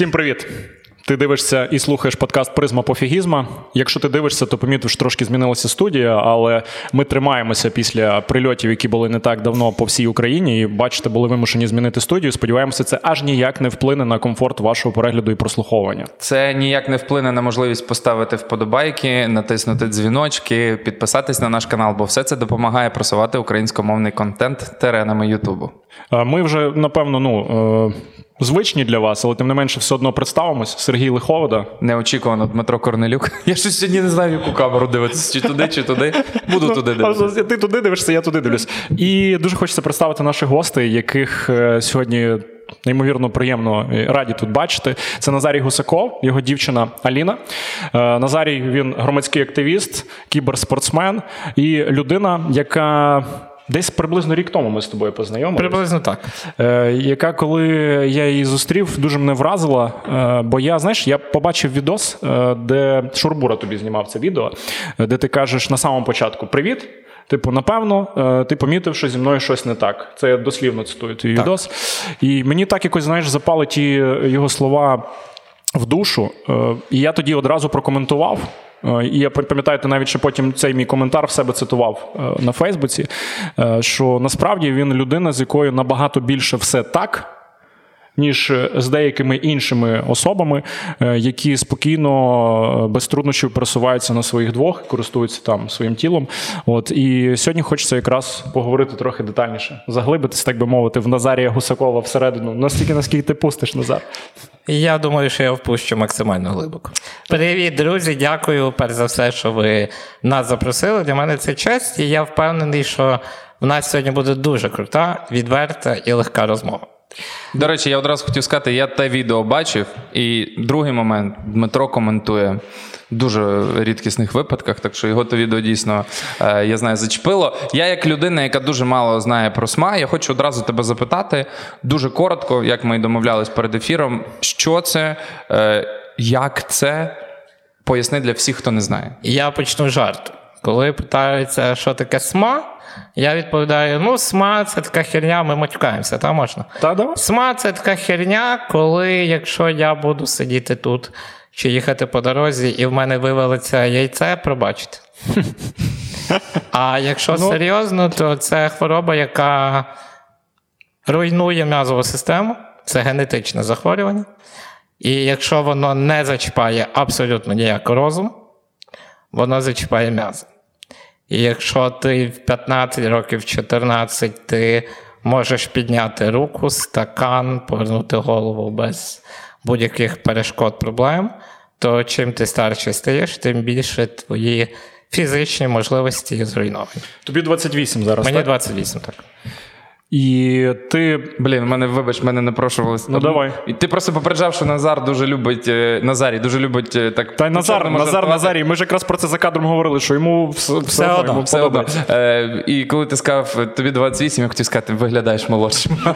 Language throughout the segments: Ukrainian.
Всім привіт! Ти дивишся і слухаєш подкаст Призма пофігізма. Якщо ти дивишся, то помітиш, трошки змінилася студія, але ми тримаємося після прильотів, які були не так давно по всій Україні. І бачите, були вимушені змінити студію. Сподіваємося, це аж ніяк не вплине на комфорт вашого перегляду і прослуховування. Це ніяк не вплине на можливість поставити вподобайки, натиснути дзвіночки, підписатись на наш канал, бо все це допомагає просувати українськомовний контент теренами Ютубу. Ми вже напевно, ну. Е, звичні для вас, але тим не менше все одно представимось. Сергій Лиховода. Неочікувано Дмитро Корнелюк. Я щось сьогодні не знаю, яку камеру дивитися, чи туди, чи туди. Буду ну, туди дивитися. Ти туди дивишся, я туди дивлюсь. І дуже хочеться представити наших гостей, яких е, сьогодні. Неймовірно приємно раді тут бачити. Це Назарій Гусаков, його дівчина Аліна. Е, Назарій він громадський активіст, кіберспортсмен і людина, яка Десь приблизно рік тому ми з тобою познайомилися. Приблизно так. Е, Яка, коли я її зустрів, дуже мене вразила. Е, бо я, знаєш, я побачив відос, е, де Шурбура тобі знімав це відео, де ти кажеш на самому початку Привіт. Типу, напевно, е, ти помітив, що зі мною щось не так. Це я дослівно цитую твій так. відос. І мені так якось, знаєш, запали ті його слова в душу. Е, і я тоді одразу прокоментував. Е, і я пам'ятаєте, навіть що потім цей мій коментар в себе цитував е, на Фейсбуці, е, що насправді він людина, з якою набагато більше все так. Ніж з деякими іншими особами, які спокійно, без труднощів пересуваються на своїх двох, користуються там своїм тілом. От і сьогодні хочеться якраз поговорити трохи детальніше, заглибитись, так би мовити, в Назарія Гусакова всередину. Настільки, наскільки ти пустиш, Назар. Я думаю, що я впущу максимально глибоко. Привіт, друзі! Дякую перш за все, що ви нас запросили. Для мене це честь, і я впевнений, що в нас сьогодні буде дуже крута, відверта і легка розмова. До речі, я одразу хотів сказати, я те відео бачив, і другий момент Дмитро коментує в дуже рідкісних випадках, так що його то відео дійсно е, я знаю зачепило. Я, як людина, яка дуже мало знає про СМА, я хочу одразу тебе запитати дуже коротко, як ми і домовлялись перед ефіром, що це, е, як це поясни для всіх, хто не знає. Я почну жарт. Коли питаються, що таке СМА. Я відповідаю: ну, СМА це така херня, ми матюкаємося, та можна? Та, да. СМА це така херня, коли якщо я буду сидіти тут чи їхати по дорозі, і в мене вивалиться яйце, пробачте. А якщо ну... серйозно, то це хвороба, яка руйнує м'язову систему, це генетичне захворювання. І якщо воно не зачіпає абсолютно ніяко розум, воно зачіпає м'язи. І якщо ти в 15 років, 14 ти можеш підняти руку, стакан, повернути голову без будь-яких перешкод проблем, то чим ти старше стаєш, тим більше твої фізичні можливості зруйновані. Тобі 28 зараз. Мені так? 28, так. І ти. Блін, мене, вибач, мене не прошувалося. Ну давай. І ти просто попереджав, що Назар дуже любить. Е, Назарій дуже любить е, так. Та й Назар, Назар, Назарій. Ми ж якраз про це за кадром говорили, що йому все все, одно, йому все одно. Е, І коли ти сказав, тобі 28, я хотів сказати, виглядаєш молодшим.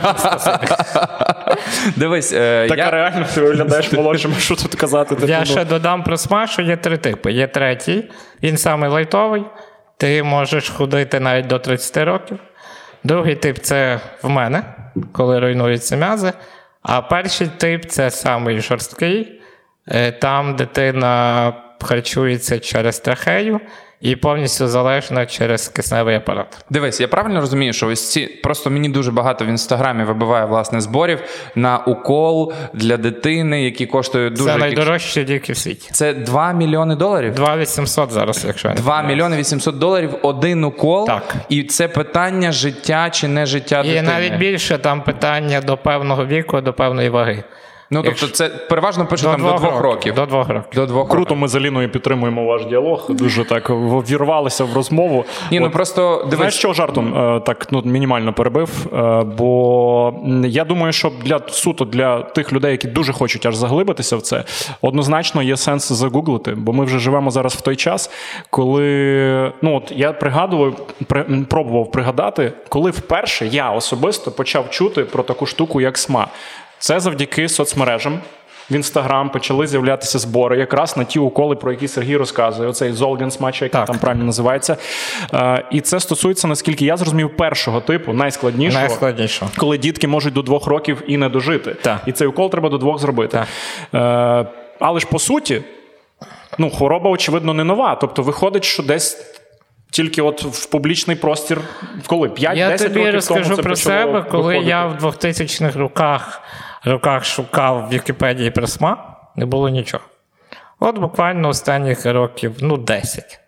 Дивись. Е, Так, я... реально ти виглядаєш молодшим, що тут казати? Я ну. ще додам про СМА, що є три типи. Є третій, він самий лайтовий. Ти можеш ходити навіть до 30 років. Другий тип це в мене, коли руйнуються м'язи. А перший тип це самий жорсткий, е, там дитина харчується через трахею і повністю залежно через кисневий апарат. Дивись, я правильно розумію, що ось ці просто мені дуже багато в інстаграмі вибиває власне зборів на укол для дитини, які коштують дуже Це найдорожчі ліки в світі. Це 2 мільйони доларів. 2 800 зараз, якщо я 2 мільйони 800 доларів один укол. Так. І це питання життя чи не життя і дитини. І навіть більше там питання до певного віку, до певної ваги. Ну, тобто, це переважно пише до там до двох років. До двох років. До двох Круто, років. ми з Аліною підтримуємо ваш діалог. Дуже так вірвалися в розмову. Ні, ну просто дивись. Знаєш, що жартом е, так ну, мінімально перебив. Е, бо я думаю, що для суто для тих людей, які дуже хочуть аж заглибитися в це, однозначно є сенс загуглити, бо ми вже живемо зараз в той час, коли ну от я пригадував, при, пробував пригадати, коли вперше я особисто почав чути про таку штуку, як СМА. Це завдяки соцмережам. в інстаграм почали з'являтися збори якраз на ті уколи, про які Сергій розказує. Оцей Золгенсмач, як Так. там правильно називається. Е, І це стосується, наскільки я зрозумів, першого типу, найскладнішого. Найскладніше. Коли дітки можуть до двох років і не дожити. Так. І цей укол треба до двох зробити. Так. Е, але ж по суті, ну, хвороба, очевидно, не нова. Тобто, виходить, що десь. Тільки от в публічний простір, коли 5-10 Я років тобі розкажу тому це про себе, коли виходити. я в 2000-х роках, роках шукав в Вікіпедії про СМА, не було нічого. От буквально останніх років, ну, 10.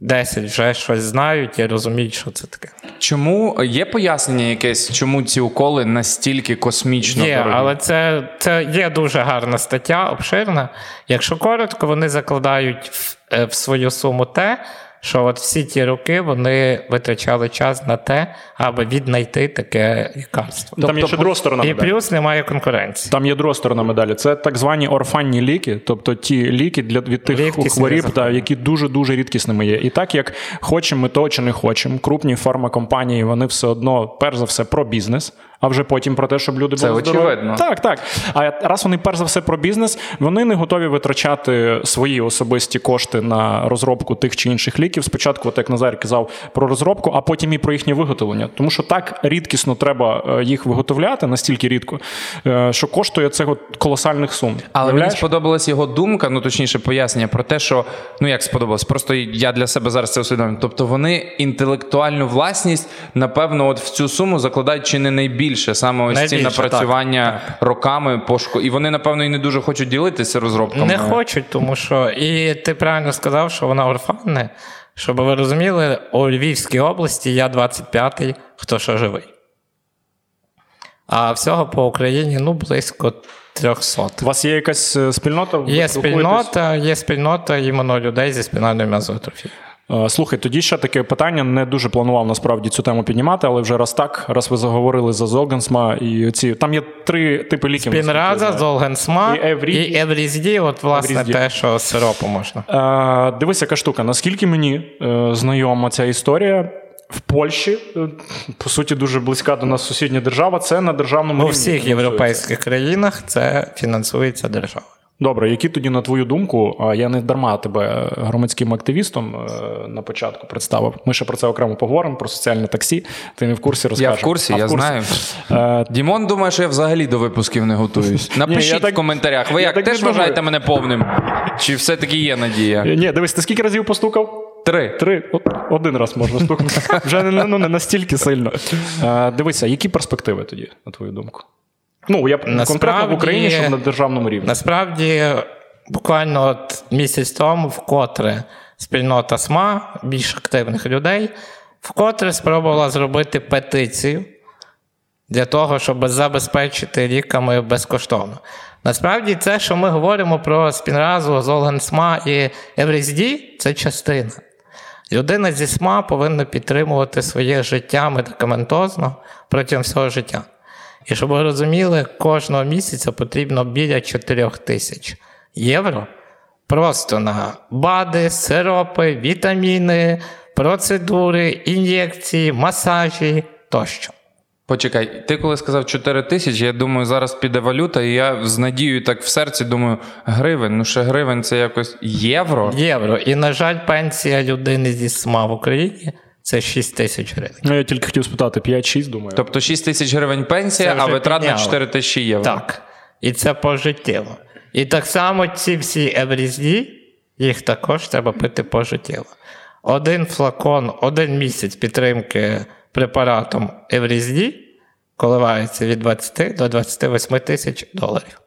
10 вже щось знають і розуміють, що це таке. Чому є пояснення якесь, чому ці уколи настільки космічно Є, дорогі? але це, це є дуже гарна стаття, обширна. Якщо коротко, вони закладають в, е, в свою суму те, що от всі ті роки вони витрачали час на те, аби віднайти таке лікарство. Там є ще друга сторона І плюс немає конкуренції. Там є друга сторона медалі. Це так звані орфанні ліки, тобто ті ліки для від тих Рідкісні хворіб, та, які дуже дуже рідкісними є. І так як хочемо ми того чи не хочемо, крупні фармакомпанії вони все одно, перш за все, про бізнес. А вже потім про те, щоб люди Це були здорові. очевидно. Так, так. А раз вони перш за все про бізнес, вони не готові витрачати свої особисті кошти на розробку тих чи інших ліків. Спочатку, от як Назар казав, про розробку, а потім і про їхнє виготовлення. Тому що так рідкісно треба е, їх виготовляти, настільки рідко, е, що коштує це колосальних сум. Але мені сподобалась його думка, ну точніше пояснення про те, що ну як сподобалось, просто я для себе зараз це усвідомлюю. Тобто вони інтелектуальну власність, напевно, от в цю суму закладають чи не найбільше саме ось ці Найбільше, напрацювання роками пошку. І вони, напевно, і не дуже хочуть ділитися розробками. Не хочуть, тому що. І ти правильно сказав, що вона орфанне. Щоб ви розуміли, у Львівській області я 25-й, хто що живий. А всього по Україні ну, близько 300. У вас є якась е, спільнота? Є спільнота, є спільнота іменно людей зі спінальною мезоатрофією. Е, Слухай, тоді ще таке питання. Не дуже планував насправді цю тему піднімати, але вже раз так, раз ви заговорили за Золгенсма і ці. Там є три типи ліків. Спінраза. Золгенсма І Еврі- і Еврізді, от власне Еврізді. те, що з сиропу можна. Е, дивись, яка штука. Наскільки мені е, знайома ця історія. В Польщі, е, по суті, дуже близька до нас сусідня держава. Це на державному У всіх європейських країнах це фінансується державою. Добре, які тоді, на твою думку, я не дарма тебе громадським активістом е, на початку представив. Ми ще про це окремо поговоримо, про соціальне таксі. Ти не в курсі Я в курсі, А я в курсі. знаю. Е, Дімон думає, що я взагалі до випусків не готуюсь. Напишіть я так- в коментарях, ви як теж вважаєте мене повним? Чи все-таки є надія? Ні, дивись, ти скільки разів постукав? Три. Три. Один раз можна стукнути. Вже не, ну, не настільки сильно. Е, дивися, які перспективи тоді, на твою думку? Ну, я конкретно в Україні, щоб на державному рівні. Насправді, буквально от місяць тому, вкотре спільнота СМА, більш активних людей, вкотре спробувала зробити петицію для того, щоб забезпечити ліками безкоштовно. Насправді, це, що ми говоримо про спінразу, Золген СМА і Еврізді, це частина. Людина зі СМА повинна підтримувати своє життя медикаментозно протягом всього життя. І щоб ви розуміли, кожного місяця потрібно біля 4 тисяч євро просто на БАДи, сиропи, вітаміни, процедури, ін'єкції, масажі тощо. Почекай, ти коли сказав 4 тисячі, я думаю, зараз піде валюта, і я з надією так в серці думаю, гривень, ну ще гривень це якось євро. Євро. І, на жаль, пенсія людини зі СМА в Україні це 6 тисяч гривень. Ну, я тільки хотів спитати, 5-6, думаю. Тобто 6 тисяч гривень пенсія, Це а витрат на 4 тисячі євро. Так. І це пожиттєво. І так само ці всі Еврізді, їх також треба пити пожиттєво. Один флакон, один місяць підтримки препаратом Еврізді коливається від 20 до 28 тисяч доларів.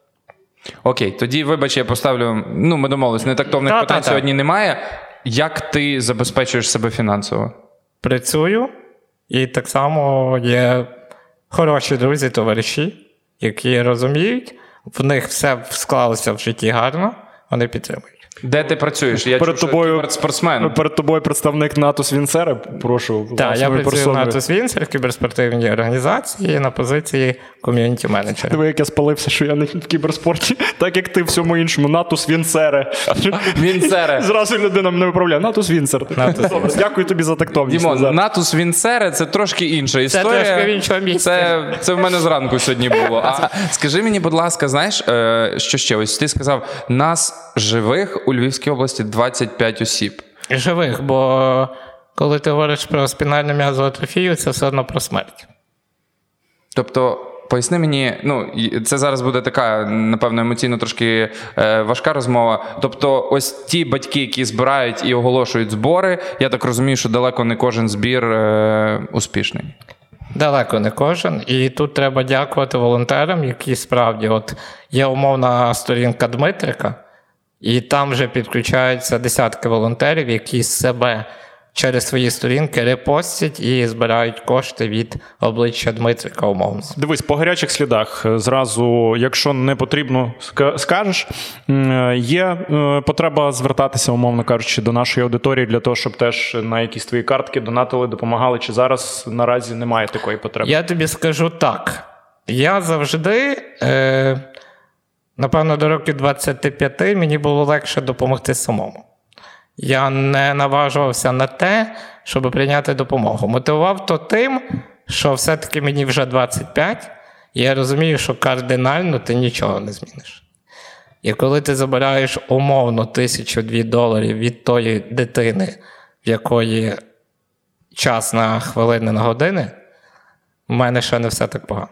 Окей, тоді вибач, я поставлю. Ну, ми домовились, нетактовних Та, питань та, та. сьогодні немає. Як ти забезпечуєш себе фінансово? Працюю, і так само є хороші друзі, товариші, які розуміють, в них все склалося в житті гарно, вони підтримують. Де ти працюєш? Я перед чув, що тобою кіберспортсмен. Перед тобою представник Natus Vincere. Прошу. Так, я працюю в. Natus Vincere, кіберспортивній організації на позиції ком'юніті менеджера. Диви, як я спалився, що я не в кіберспорті, так як ти всьому іншому. Natus Vincere. Vincere. Зразу людина мене виправляє. Natus Vincere. Natus Добре, дякую тобі за тактовність. Дімон, Назар. Natus Vincere це трошки інша історія. трошки в іншому місці. Це, це в мене зранку сьогодні було. А скажи мені, будь ласка, знаєш, е, що ще? Ось ти сказав, нас живих у Львівській області 25 осіб. Живих, бо коли ти говориш про спінальну м'язову атрофію, це все одно про смерть. Тобто, поясни мені, ну це зараз буде така, напевно, емоційно трошки е, важка розмова. Тобто, ось ті батьки, які збирають і оголошують збори, я так розумію, що далеко не кожен збір е, успішний. Далеко не кожен. І тут треба дякувати волонтерам, які справді от є умовна сторінка Дмитрика, і там вже підключаються десятки волонтерів, які себе через свої сторінки репостять і збирають кошти від обличчя Дмитрика умовно. Дивись, по гарячих слідах е, зразу, якщо не потрібно, скажеш. Е, Є е, потреба звертатися, умовно кажучи, до нашої аудиторії для того, щоб теж на якісь твої картки донатили, допомагали. Чи зараз наразі немає такої потреби? Я тобі скажу так. Я завжди, е, напевно, до років 25 мені було легше допомогти самому. Я не наважувався на те, щоб прийняти допомогу. Мотивував то тим, що все-таки мені вже 25, і я розумію, що кардинально ти нічого не зміниш. І коли ти забираєш умовно тисячу дві доларів від тої дитини, в якої час на хвилини на години, в мене ще не все так погано.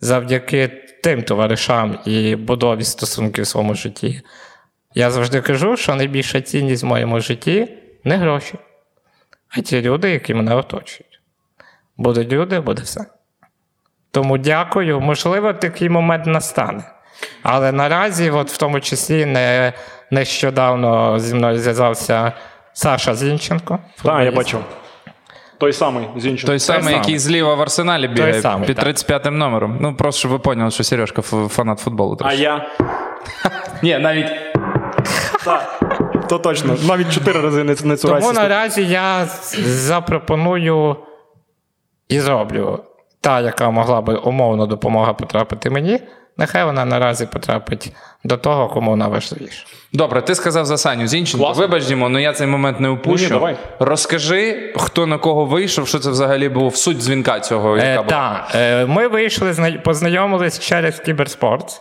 Завдяки тим товаришам і будові стосунків в своєму житті, я завжди кажу, що найбільша цінність в моєму житті не гроші, а ті люди, які мене оточують. Будуть люди, буде все. Тому дякую. Можливо, такий момент настане. Але наразі, от в тому числі, не, нещодавно зі мною зв'язався Саша Зінченко. Так, я бачив. Той самий Зінченко. Той самий, самий. який зліва в арсеналі бігає самий, під так. 35 номером. Ну, просто щоб ви поняли, що Сережка фанат футболу. А я. Ні, навіть Так, то точно. Навіть чотири рази не, цурайся. Тому наразі я запропоную і зроблю та, яка могла би умовно допомога потрапити мені. Нехай вона наразі потрапить до того, кому вона важливіша. Добре, ти сказав за Саню Зінченко. Класно. Вибач, Дімо, ну я цей момент не упущу. Ні, ні, давай. Розкажи, хто на кого вийшов, що це взагалі був суть дзвінка цього. Яка Е, була? та, е, ми вийшли, зна- познайомились через кіберспорт.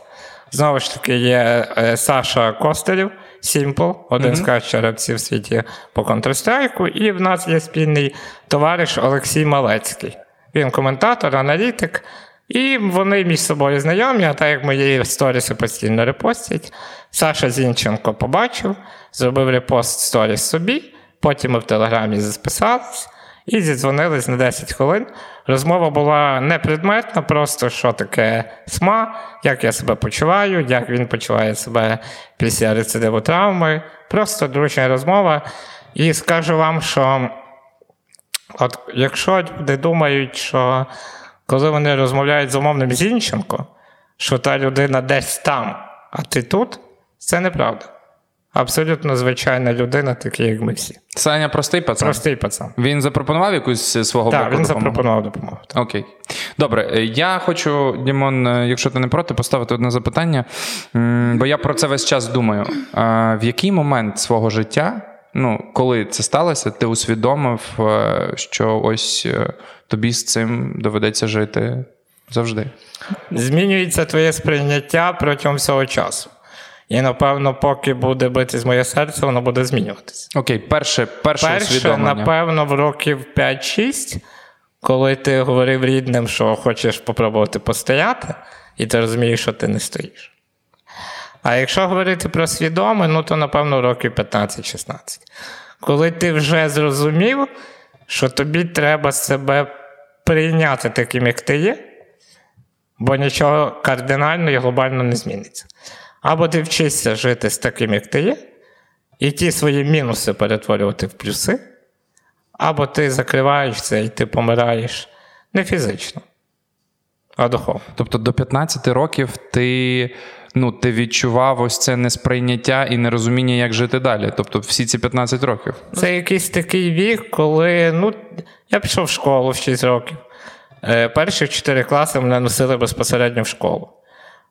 Знову ж таки, є е, Саша Костелів, Simple, один з кращих гравців в світі по Counter-Strike, і в нас є спільний товариш Олексій Малецький. Він коментатор, аналітик. І вони між собою знайомі, а так як мої сторіси постійно репостять. Саша Зінченко побачив, зробив репост сторіс собі, потім ми в Телеграмі записались і зідзвонились на 10 хвилин. Розмова була не предметна, просто що таке СМА, як я себе почуваю, як він почуває себе після рецидиву травми. Просто дружня розмова. І скажу вам, що от якщо люди думають, що коли вони розмовляють з умовним Зінченко, що та людина десь там, а ти тут, це неправда. Абсолютно звичайна людина, такий, як ми всі. Саня простий пацан. Простий пацан. Він запропонував якусь свого Так, боку він допомогу? запропонував допомогу. так. Окей. Добре, е, я хочу, Дімон, е, якщо ти не проти, поставити одне запитання, бо я про це весь час думаю. В який момент свого життя, ну, коли це сталося, ти усвідомив, е, що ось тобі з цим доведеться жити завжди? Змінюється твоє сприйняття протягом всього часу. І, напевно, поки буде битись моє серце, воно буде змінюватися. Окей, перше, перше, Перше, усвідомлення. напевно, в років 5-6, коли ти говорив рідним, що хочеш попробувати постояти, і ти розумієш, що ти не стоїш. А якщо говорити про свідоме, ну то, напевно, років 15-16. Коли ти вже зрозумів, що тобі треба себе прийняти таким, як ти є, бо нічого кардинально і глобально не зміниться. Або ти вчишся жити з таким, як ти є, і ті свої мінуси перетворювати в плюси, або ти закриваєшся і ти помираєш не фізично, а духовно. Тобто до 15 років ти ну, ти відчував ось це несприйняття і нерозуміння, як жити далі. Тобто всі ці 15 років. Це якийсь такий вік, коли ну, я пішов в школу в 6 років. Е, Перші 4 класи мене носили безпосередньо в школу.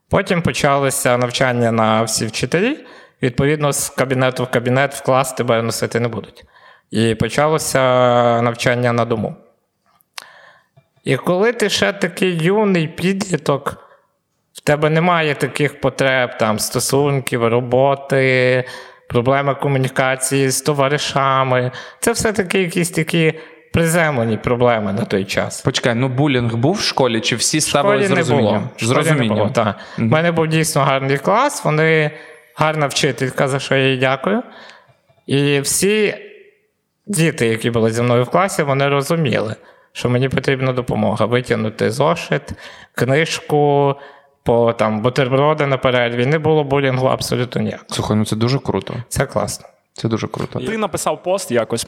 Потім почалося навчання на всі вчителі. Відповідно, з кабінету в кабінет в клас тебе носити не будуть. І почалося навчання на дому. І коли ти ще такий юний підліток, в тебе немає таких потреб, там, стосунків, роботи, проблеми комунікації з товаришами. Це все-таки якісь такі приземлені проблеми на той час. Почекай, ну булінг був в школі, чи всі ставили з розумінням? З розумінням. так. У мене був дійсно гарний клас, вони гарна вчителька, за що я їй дякую. І всі діти, які були зі мною в класі, вони розуміли, що мені потрібна допомога. Витягнути зошит, книжку, по там, бутерброди на перерві. Не було булінгу абсолютно ніяк. Слухай, ну це дуже круто. Це класно. Це дуже круто. Ти написав пост якось,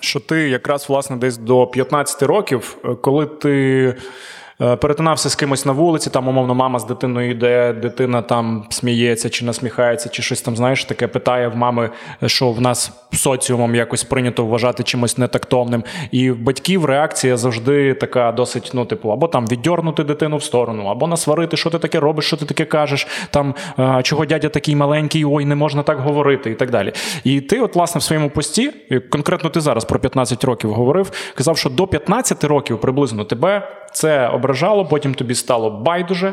що ти якраз власне десь до 15 років, е, коли ти перетинався з кимось на вулиці, там, умовно, мама з дитиною йде, дитина там сміється чи насміхається, чи щось там, знаєш, таке питає в мами, що в нас соціумом якось прийнято вважати чимось нетактовним. І в батьків реакція завжди така досить, ну, типу, або там віддьорнути дитину в сторону, або насварити, що ти таке робиш, що ти таке кажеш, там е, чого дядя такий маленький, ой, не можна так говорити, і так далі. І ти, от, власне, в своєму пості, конкретно ти зараз про 15 років говорив, казав, що до 15 років приблизно тебе це ображало, потім тобі стало байдуже.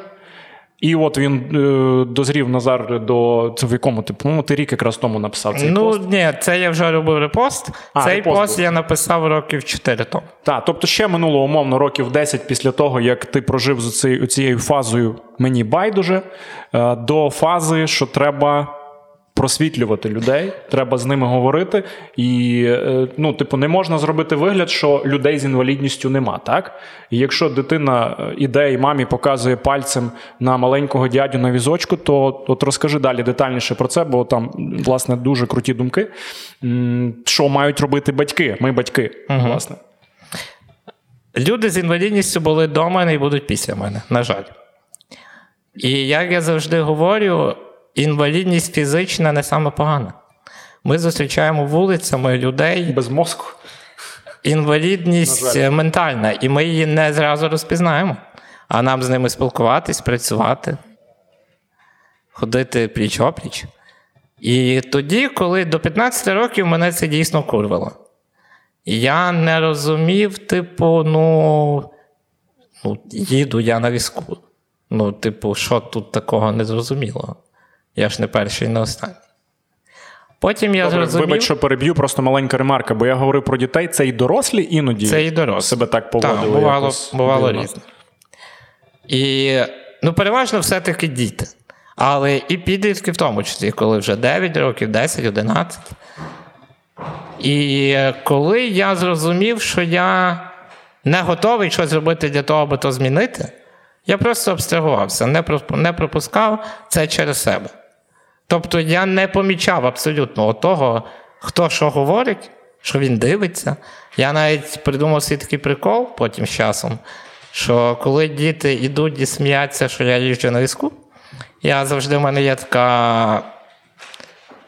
І от він е, дозрів Назар до це в якому ти, по-моєму, ти рік якраз тому написав цей ну, пост. ні, це я вже робив репост. А, Цей репост пост був. я написав років 4 тому. Так, тобто ще минуло умовно років 10 після того, як ти прожив з цією, цією фазою мені байдуже, е, до фази, що треба просвітлювати людей, треба з ними говорити. І е, ну, типу, не можна зробити вигляд, що людей з інвалідністю нема. Так? І якщо дитина е, іде і мамі показує пальцем на маленького дядю на візочку, то от розкажи далі детальніше про це, бо там власне дуже круті думки. Що мають робити батьки? Ми батьки, власне. Люди з інвалідністю були до мене і будуть після мене, на жаль. І як я завжди говорю, інвалідність фізична не саме погана. Ми зустрічаємо вулицями людей, Без мозку. інвалідність ментальна, і ми її не зразу розпізнаємо. А нам з ними спілкуватись, працювати, ходити пліч-опліч. І тоді, коли до 15 років мене це дійсно курвало. Я не розумів, типу, ну, ну, їду я на візку. Ну, типу, що тут такого незрозумілого? Я ж не перший, не останній. Потім я Добре, зрозумів. вибач, що переб'ю, просто маленька ремарка, бо я говорив про дітей, це і дорослі іноді Це і дорослі. себе так поводили. Так, бувало, бувало різне. І ну, переважно все-таки діти. Але і підлітки в тому числі, коли вже 9 років, 10, 11. І коли я зрозумів, що я не готовий щось робити для того, аби то змінити, я просто абстрагувався, не пропускав це через себе. Тобто я не помічав абсолютно того, хто що говорить, що він дивиться. Я навіть придумав свій такий прикол потім з часом, що коли діти йдуть і сміються, що я їжджу на візку, я завжди в мене є така.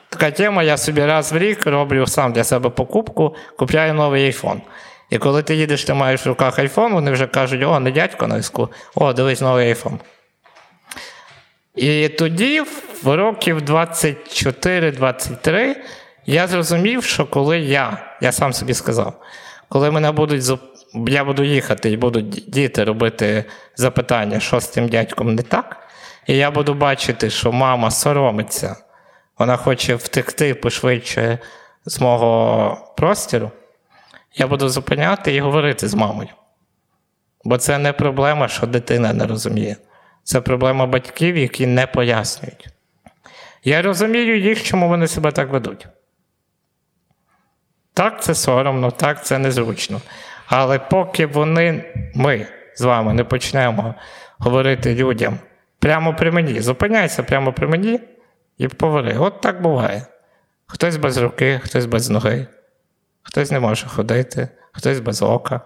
Така тема, я собі раз в рік роблю сам для себе покупку, купляю новий айфон. І коли ти їдеш, ти маєш в руках айфон, вони вже кажуть, о, не дядько на візку, о, дивись новий айфон. І тоді, в років 24-23, я зрозумів, що коли я, я сам собі сказав, коли мене будуть я буду їхати і будуть діти робити запитання, що з тим дядьком не так, і я буду бачити, що мама соромиться, вона хоче втекти пошвидше з мого простіру, я буду зупиняти і говорити з мамою. Бо це не проблема, що дитина не розуміє. Це проблема батьків, які не пояснюють. Я розумію їх, чому вони себе так ведуть. Так, це соромно, так, це незручно. Але поки вони, ми з вами не почнемо говорити людям прямо при мені, зупиняйся прямо при мені і поговори. От так буває. Хтось без руки, хтось без ноги, хтось не може ходити, хтось без ока.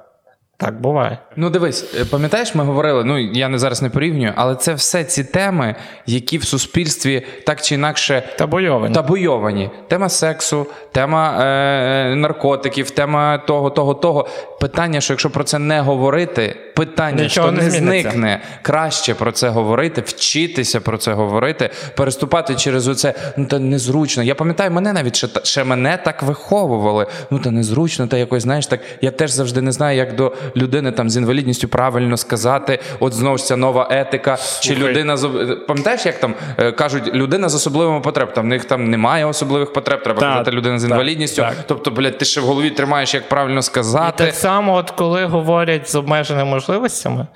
Так буває. Ну, дивись, е, пам'ятаєш, ми говорили, ну я не зараз не порівнюю, але це все ці теми, які в суспільстві так чи інакше Табойовані. табуйовані. Тема сексу, тема е, наркотиків, тема того, того, того. Питання, що якщо про це не говорити, питання, Нічого що не не зникне, краще про це говорити, вчитися про це говорити, переступати через оце. Ну та незручно. Я пам'ятаю, мене навіть ще, ще мене так виховували. Ну та незручно, та якось знаєш так. Я теж завжди не знаю, як до людини там з інвалідністю правильно сказати. От знову ж ця нова етика, чи людина з пам'ятаєш, як там е, кажуть, людина з особливими потребами. Там в них там немає особливих потреб, треба Так, казати людина з інвалідністю. так. Тобто, блядь, ти ще в голові тримаєш, як правильно І сказати. так само, от коли говорять з обмеженими можливостями,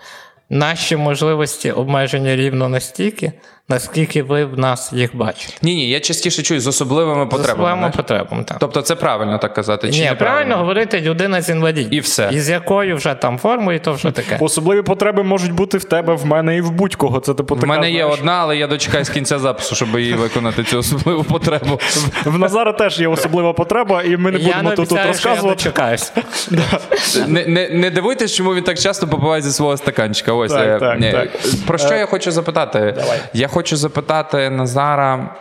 наші можливості обмежені рівно настільки, наскільки ви в нас їх бачите. Ні, ні, я частіше чую з особливими З потребами. особливими потребами. Так. Тобто це правильно так казати? Чи Ні, правильно говорити людина з інвалідністю. І все. І з якою вже там формою, то вже таке. Особливі потреби можуть бути в тебе, в мене і в будь-кого. Це типу В така, мене є знаєш, одна, але я дочекаюсь кінця запису, щоб її виконати цю особливу потребу. В Назара теж є особлива потреба, і ми не Я будемо тут, розказувати. Не, не, не дивуйтесь, чому він так часто попиває зі свого стаканчика. Ось Так, е, так, ні. так. Про що я хочу запитати? Давай. Я хочу запитати Назара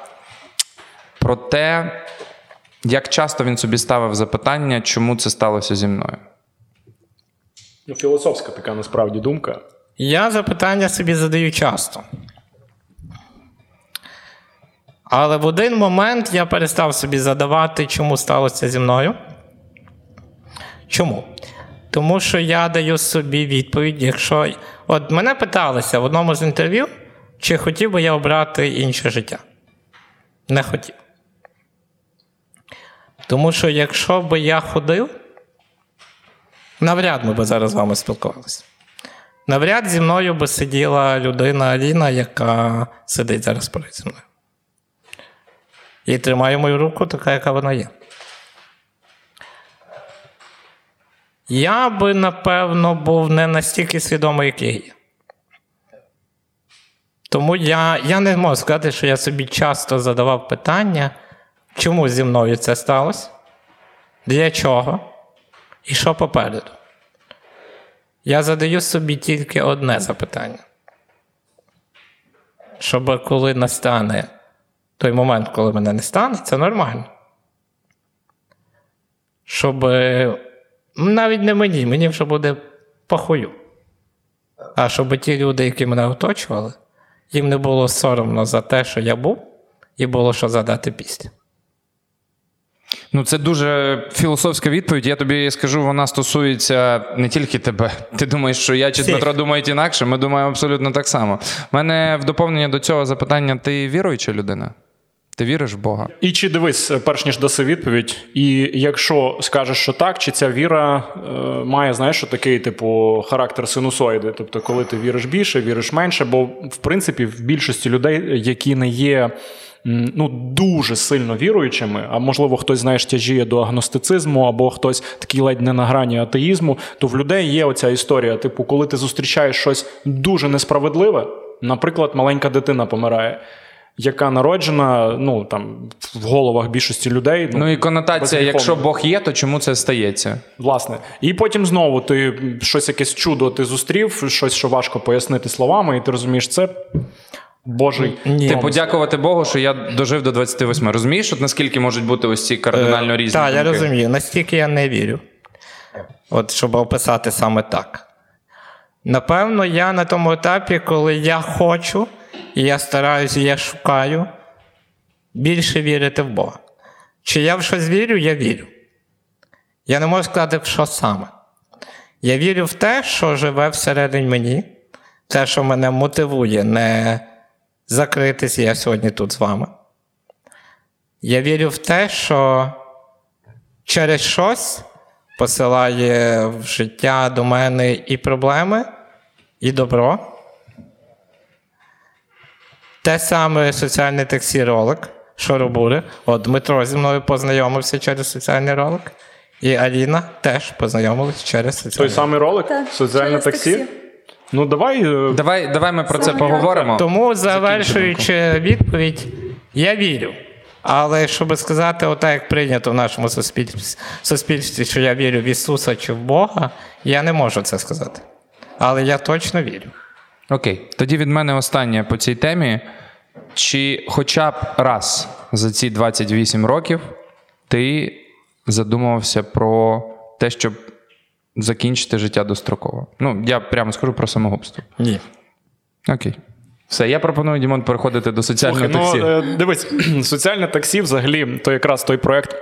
про те, як часто він собі ставив запитання, чому це сталося зі мною. Ну, філософська така насправді думка. Я запитання собі задаю часто. Але в один момент я перестав собі задавати, чому сталося зі мною. Чому? Тому що я даю собі відповідь, якщо. От мене питалися в одному з інтерв'ю, чи хотів би я обрати інше життя. Не хотів. Тому що якщо би я ходив, навряд ми би зараз з вами спілкувалися. Навряд зі мною би сиділа людина Аліна, яка сидить зараз перед зі мною. І тримає мою руку, така, яка вона є. Я би, напевно, був не настільки свідомий, як я є. Тому я, я не можу сказати, що я собі часто задавав питання, чому зі мною це сталося, для чого і що попереду. Я задаю собі тільки одне запитання. Щоб коли настане той момент, коли мене не стане, це нормально. Щоб навіть не мені, мені вже буде похую. А щоб ті люди, які мене оточували, їм не було соромно за те, що я був, і було що задати пісню. Ну, це дуже філософська відповідь. Я тобі скажу, вона стосується не тільки тебе. Ти думаєш, що я чи. Дмитро думають інакше. Ми думаємо абсолютно так само. У мене в доповнення до цього запитання: ти віруюча людина? Ти віриш в Бога? І чи дивись, перш ніж даси відповідь, і якщо скажеш, що так, чи ця віра е, має, знаєш, такий, типу, характер синусоїди? Тобто, коли ти віриш більше, віриш менше, бо в принципі в більшості людей, які не є. Ну, дуже сильно віруючими, а можливо, хтось знаєш тяжіє до агностицизму, або хтось такий ледь не на грані атеїзму, то в людей є оця історія. Типу, коли ти зустрічаєш щось дуже несправедливе, наприклад, маленька дитина помирає, яка народжена, ну там в головах більшості людей. Ну і конотація: якщо Бог є, то чому це стається? Власне, і потім знову ти щось якесь чудо ти зустрів, щось, що важко пояснити словами, і ти розумієш, це Божий. Ні. Ти подякувати Богу, що я дожив до 28. Розумієш, от наскільки можуть бути ось ці кардинально різні Так, я розумію. Настільки я не вірю. От щоб описати саме так. Напевно, я на тому етапі, коли я хочу, і я стараюся, я шукаю більше вірити в Бога. Чи я в щось вірю, я вірю. Я не можу сказати, в що саме. Я вірю в те, що живе всередині мені, те, що мене мотивує не закритися, я сьогодні тут з вами. Я вірю в те, що через щось посилає в життя до мене і проблеми, і добро. Те саме соціальний таксі ролик, Шоробури. От Дмитро зі мною познайомився через соціальний ролик. І Аліна теж познайомилась через Той соціальний ролик. самий ролик? Так, Соціальне через таксі? таксі. Ну давай. е, Давай, давай ми про це поговоримо. Тому, завершуючи відповідь, я вірю. Але щоб сказати, отак як прийнято в нашому суспільстві, суспільстві, що я вірю в Ісуса чи в Бога, я не можу це сказати. Але я точно вірю. Окей, тоді від мене останнє по цій темі. Чи хоча б раз за ці 28 років ти задумувався про те, щоб закінчити життя достроково? Ну, я прямо скажу про самогубство. Ні. Окей. Все, я пропоную Дімон переходити до соціального Слухай, таксі. ну, дивись, соціальне таксі взагалі, то якраз той проект.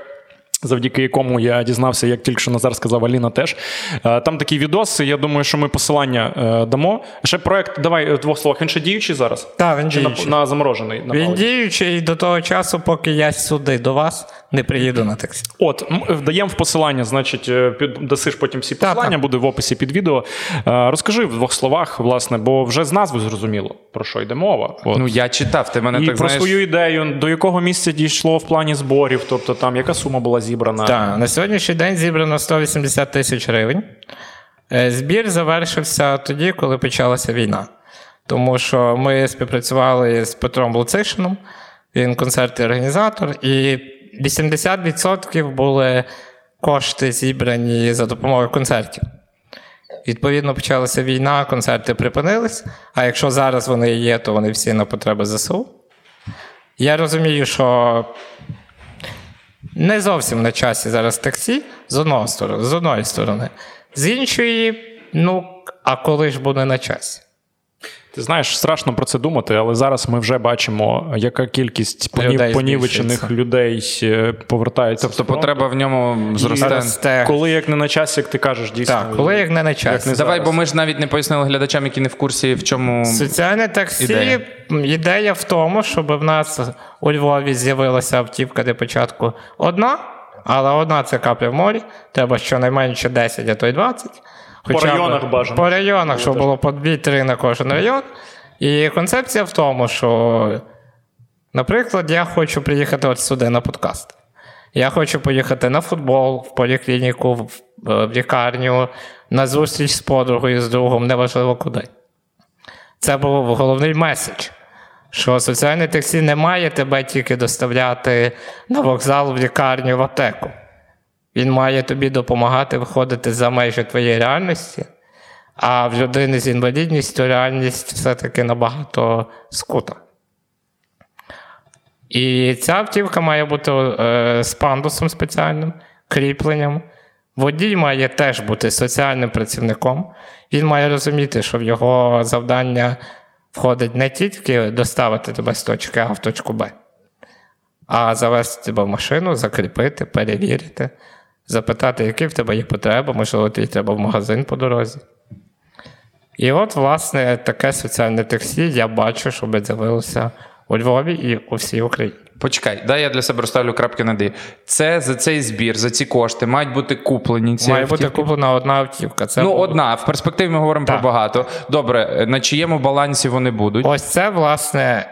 Завдяки якому я дізнався, як тільки що Назар сказав, Аліна теж. Е, Там такі відоси. Я думаю, що ми посилання е, дамо. Ще проект, давай в двох словах. Він ще діючий зараз? Так, він Чи на, діючий. на заморожений? На Він паузі? діючий до того часу, поки я сюди до вас не приїду на таксі. От, вдаємо в посилання, значить, е, під, дасиш потім всі посилання, так. буде в описі під відео. Е, Розкажи в двох словах, власне, бо вже з назви зрозуміло, про що йде мова. От. Ну, я читав, ти мене І так про знаєш. свою ідею, до якого місця дійшло в плані зборів, тобто там яка сума була зібрана. Так, на сьогоднішній день зібрано 180 тисяч гривень. Е, Збір завершився тоді, коли почалася війна. Тому що ми співпрацювали з Петром Луцишином, він концертний організатор, і 80% були кошти зібрані за допомогою концертів. Відповідно, почалася війна, концерти припинились. А якщо зараз вони є, то вони всі на потреби ЗСУ. Я розумію, що не зовсім на часі зараз таксі з одного сторони, з одної сторони. З іншої, ну, а коли ж буде на часі? Ти знаєш, страшно про це думати, але зараз ми вже бачимо, яка кількість понів, Людей понівечених людей е, повертається. Тобто потреба в ньому зросте. Коли як не на часі, як ти кажеш, дійсно. Так, коли як не на часі. не Давай, зараз. бо ми ж навіть не пояснили глядачам, які не в курсі, в чому. Соціальне таксі Ідея. ідея. ідея в тому, щоб в нас у Львові з'явилася автівка для початку одна, але одна це капля в морі. Треба щонайменше 10, а то й 20. По районах бажано. По районах, щоб було по 2-3 на кожен район. І концепція в тому, що, наприклад, я хочу приїхати от сюди на подкаст. Я хочу поїхати на футбол, в поліклініку, в, в лікарню, на зустріч з подругою, з другом, неважливо куди. Це був головний меседж. Що соціальне таксі не має тебе тільки доставляти на вокзал, в лікарню, в аптеку. Він має тобі допомагати виходити за межі твоєї реальності, а в людини з інвалідністю реальність все-таки набагато скута. І ця автівка має бути е, з пандусом спеціальним, кріпленням. Водій має теж бути соціальним працівником. Він має розуміти, що в його завдання входить не тільки доставити тебе з точки А в точку Б, а завести тебе в машину, закріпити, перевірити, запитати, які в тебе є потреби, можливо, тобі треба в магазин по дорозі. І от, власне, таке соціальне таксі я бачу, щоб з'явилося у Львові і у всій Україні. Почекай, дай я для себе розставлю крапки над «і». Це за цей збір, за ці кошти мають бути куплені ці Має автівки? бути куплена одна автівка. Це Ну, буде- одна. В перспективі ми говоримо Так. про багато. Добре, на чиєму балансі вони будуть? Ось це, власне,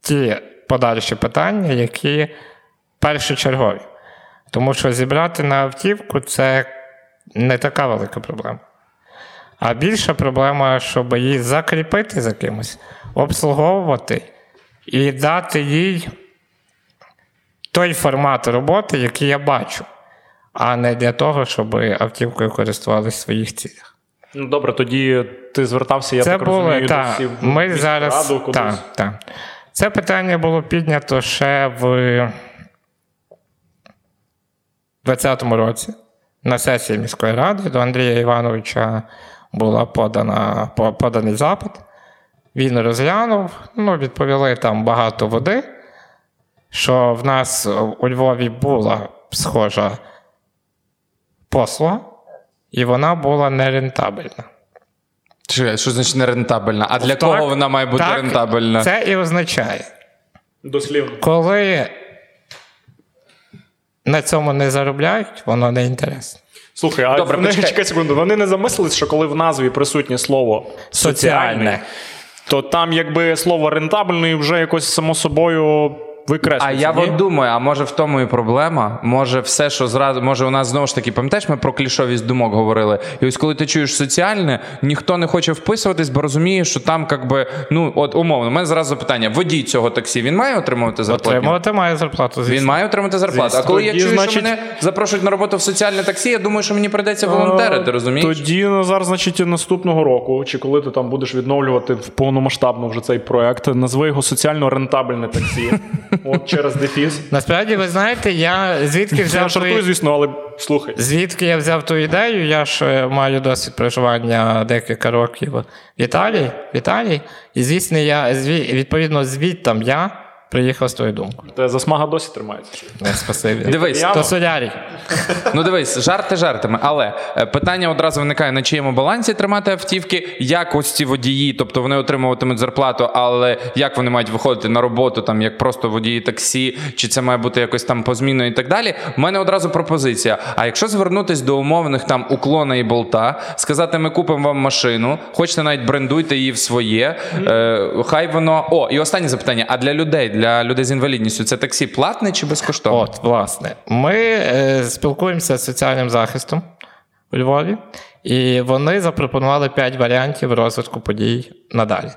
ті подальші питання, які першочергові. Тому що зібрати на автівку це не така велика проблема. А більша проблема, щоб її закріпити за кимось, обслуговувати і дати їй той формат роботи, який я бачу, а не для того, щоб автівкою користувалися в своїх цілях. Ну добре, тоді ти звертався, я Це так було, розумію, так. досі в Ми зараз. раду кудись. Так, так. Це питання було піднято ще в 2020 році на сесії міської ради до Андрія Івановича була подана, поданий запит. Він розглянув, ну, відповіли там багато води, що в нас у Львові була схожа послуга, і вона була нерентабельна. Чекай, Що значить нерентабельна? А для Так, кого вона має бути так, рентабельна? Це і означає, Дослівно. коли на цьому не заробляють, воно не інтересно. Слухай, а Добре, вони, чекай секунду, вони не замислились, що коли в назві присутнє слово соціальне, Соціальне. то там якби слово рентабельний вже якось само собою викреслюється. А я ні? от думаю, а може в тому і проблема? Може, все, що зразу, може, у нас знову ж таки, пам'ятаєш, ми про клішовість думок говорили. І ось коли ти чуєш соціальне, ніхто не хоче вписуватись, бо розуміє, що там, як би, ну, от умовно, у мене зразу запитання: водій цього таксі він має отримувати зарплату? Отримувати має зарплату. Звісно. Він має отримати зарплату. Звісно. А коли я чую, значить- що мене запрошують на роботу в соціальне таксі, я думаю, що мені прийдеться волонтерити, розумієш? Тоді Назар, значить, наступного року, чи коли ти там будеш відновлювати в повномасштабно вже цей проект, назви його соціально рентабельне таксі. От через дефіс. Насправді, ви знаєте, я звідки Я взяв жартую, твої... звісно, але слухай. Звідки я взяв ту ідею? Я ж е, маю досвід проживання декілька років в Італії. В Італії. І звісно, я відповідно звідтам я приїхав з тою думкою. Те засмага досі тримається. Не спасибі. Дивись, Я- То солярій. Ну дивись, жарти жартами, але е, питання одразу виникає: на чиєму балансі тримати автівки, як ось ці водії, тобто вони отримуватимуть зарплату, але як вони мають виходити на роботу, там як просто водії таксі, чи це має бути якось там позмінно і так далі. У мене одразу пропозиція. А якщо звернутись до умовних там уклона і болта, сказати, ми купимо вам машину, хочете навіть брендуйте її в своє. Е, хай воно. О, і останнє запитання: а для людей, для людей з інвалідністю, це таксі платне чи безкоштовне? От, власне, ми е, спілкуємося з соціальним захистом у Львові, і вони запропонували 5 варіантів розвитку подій надалі.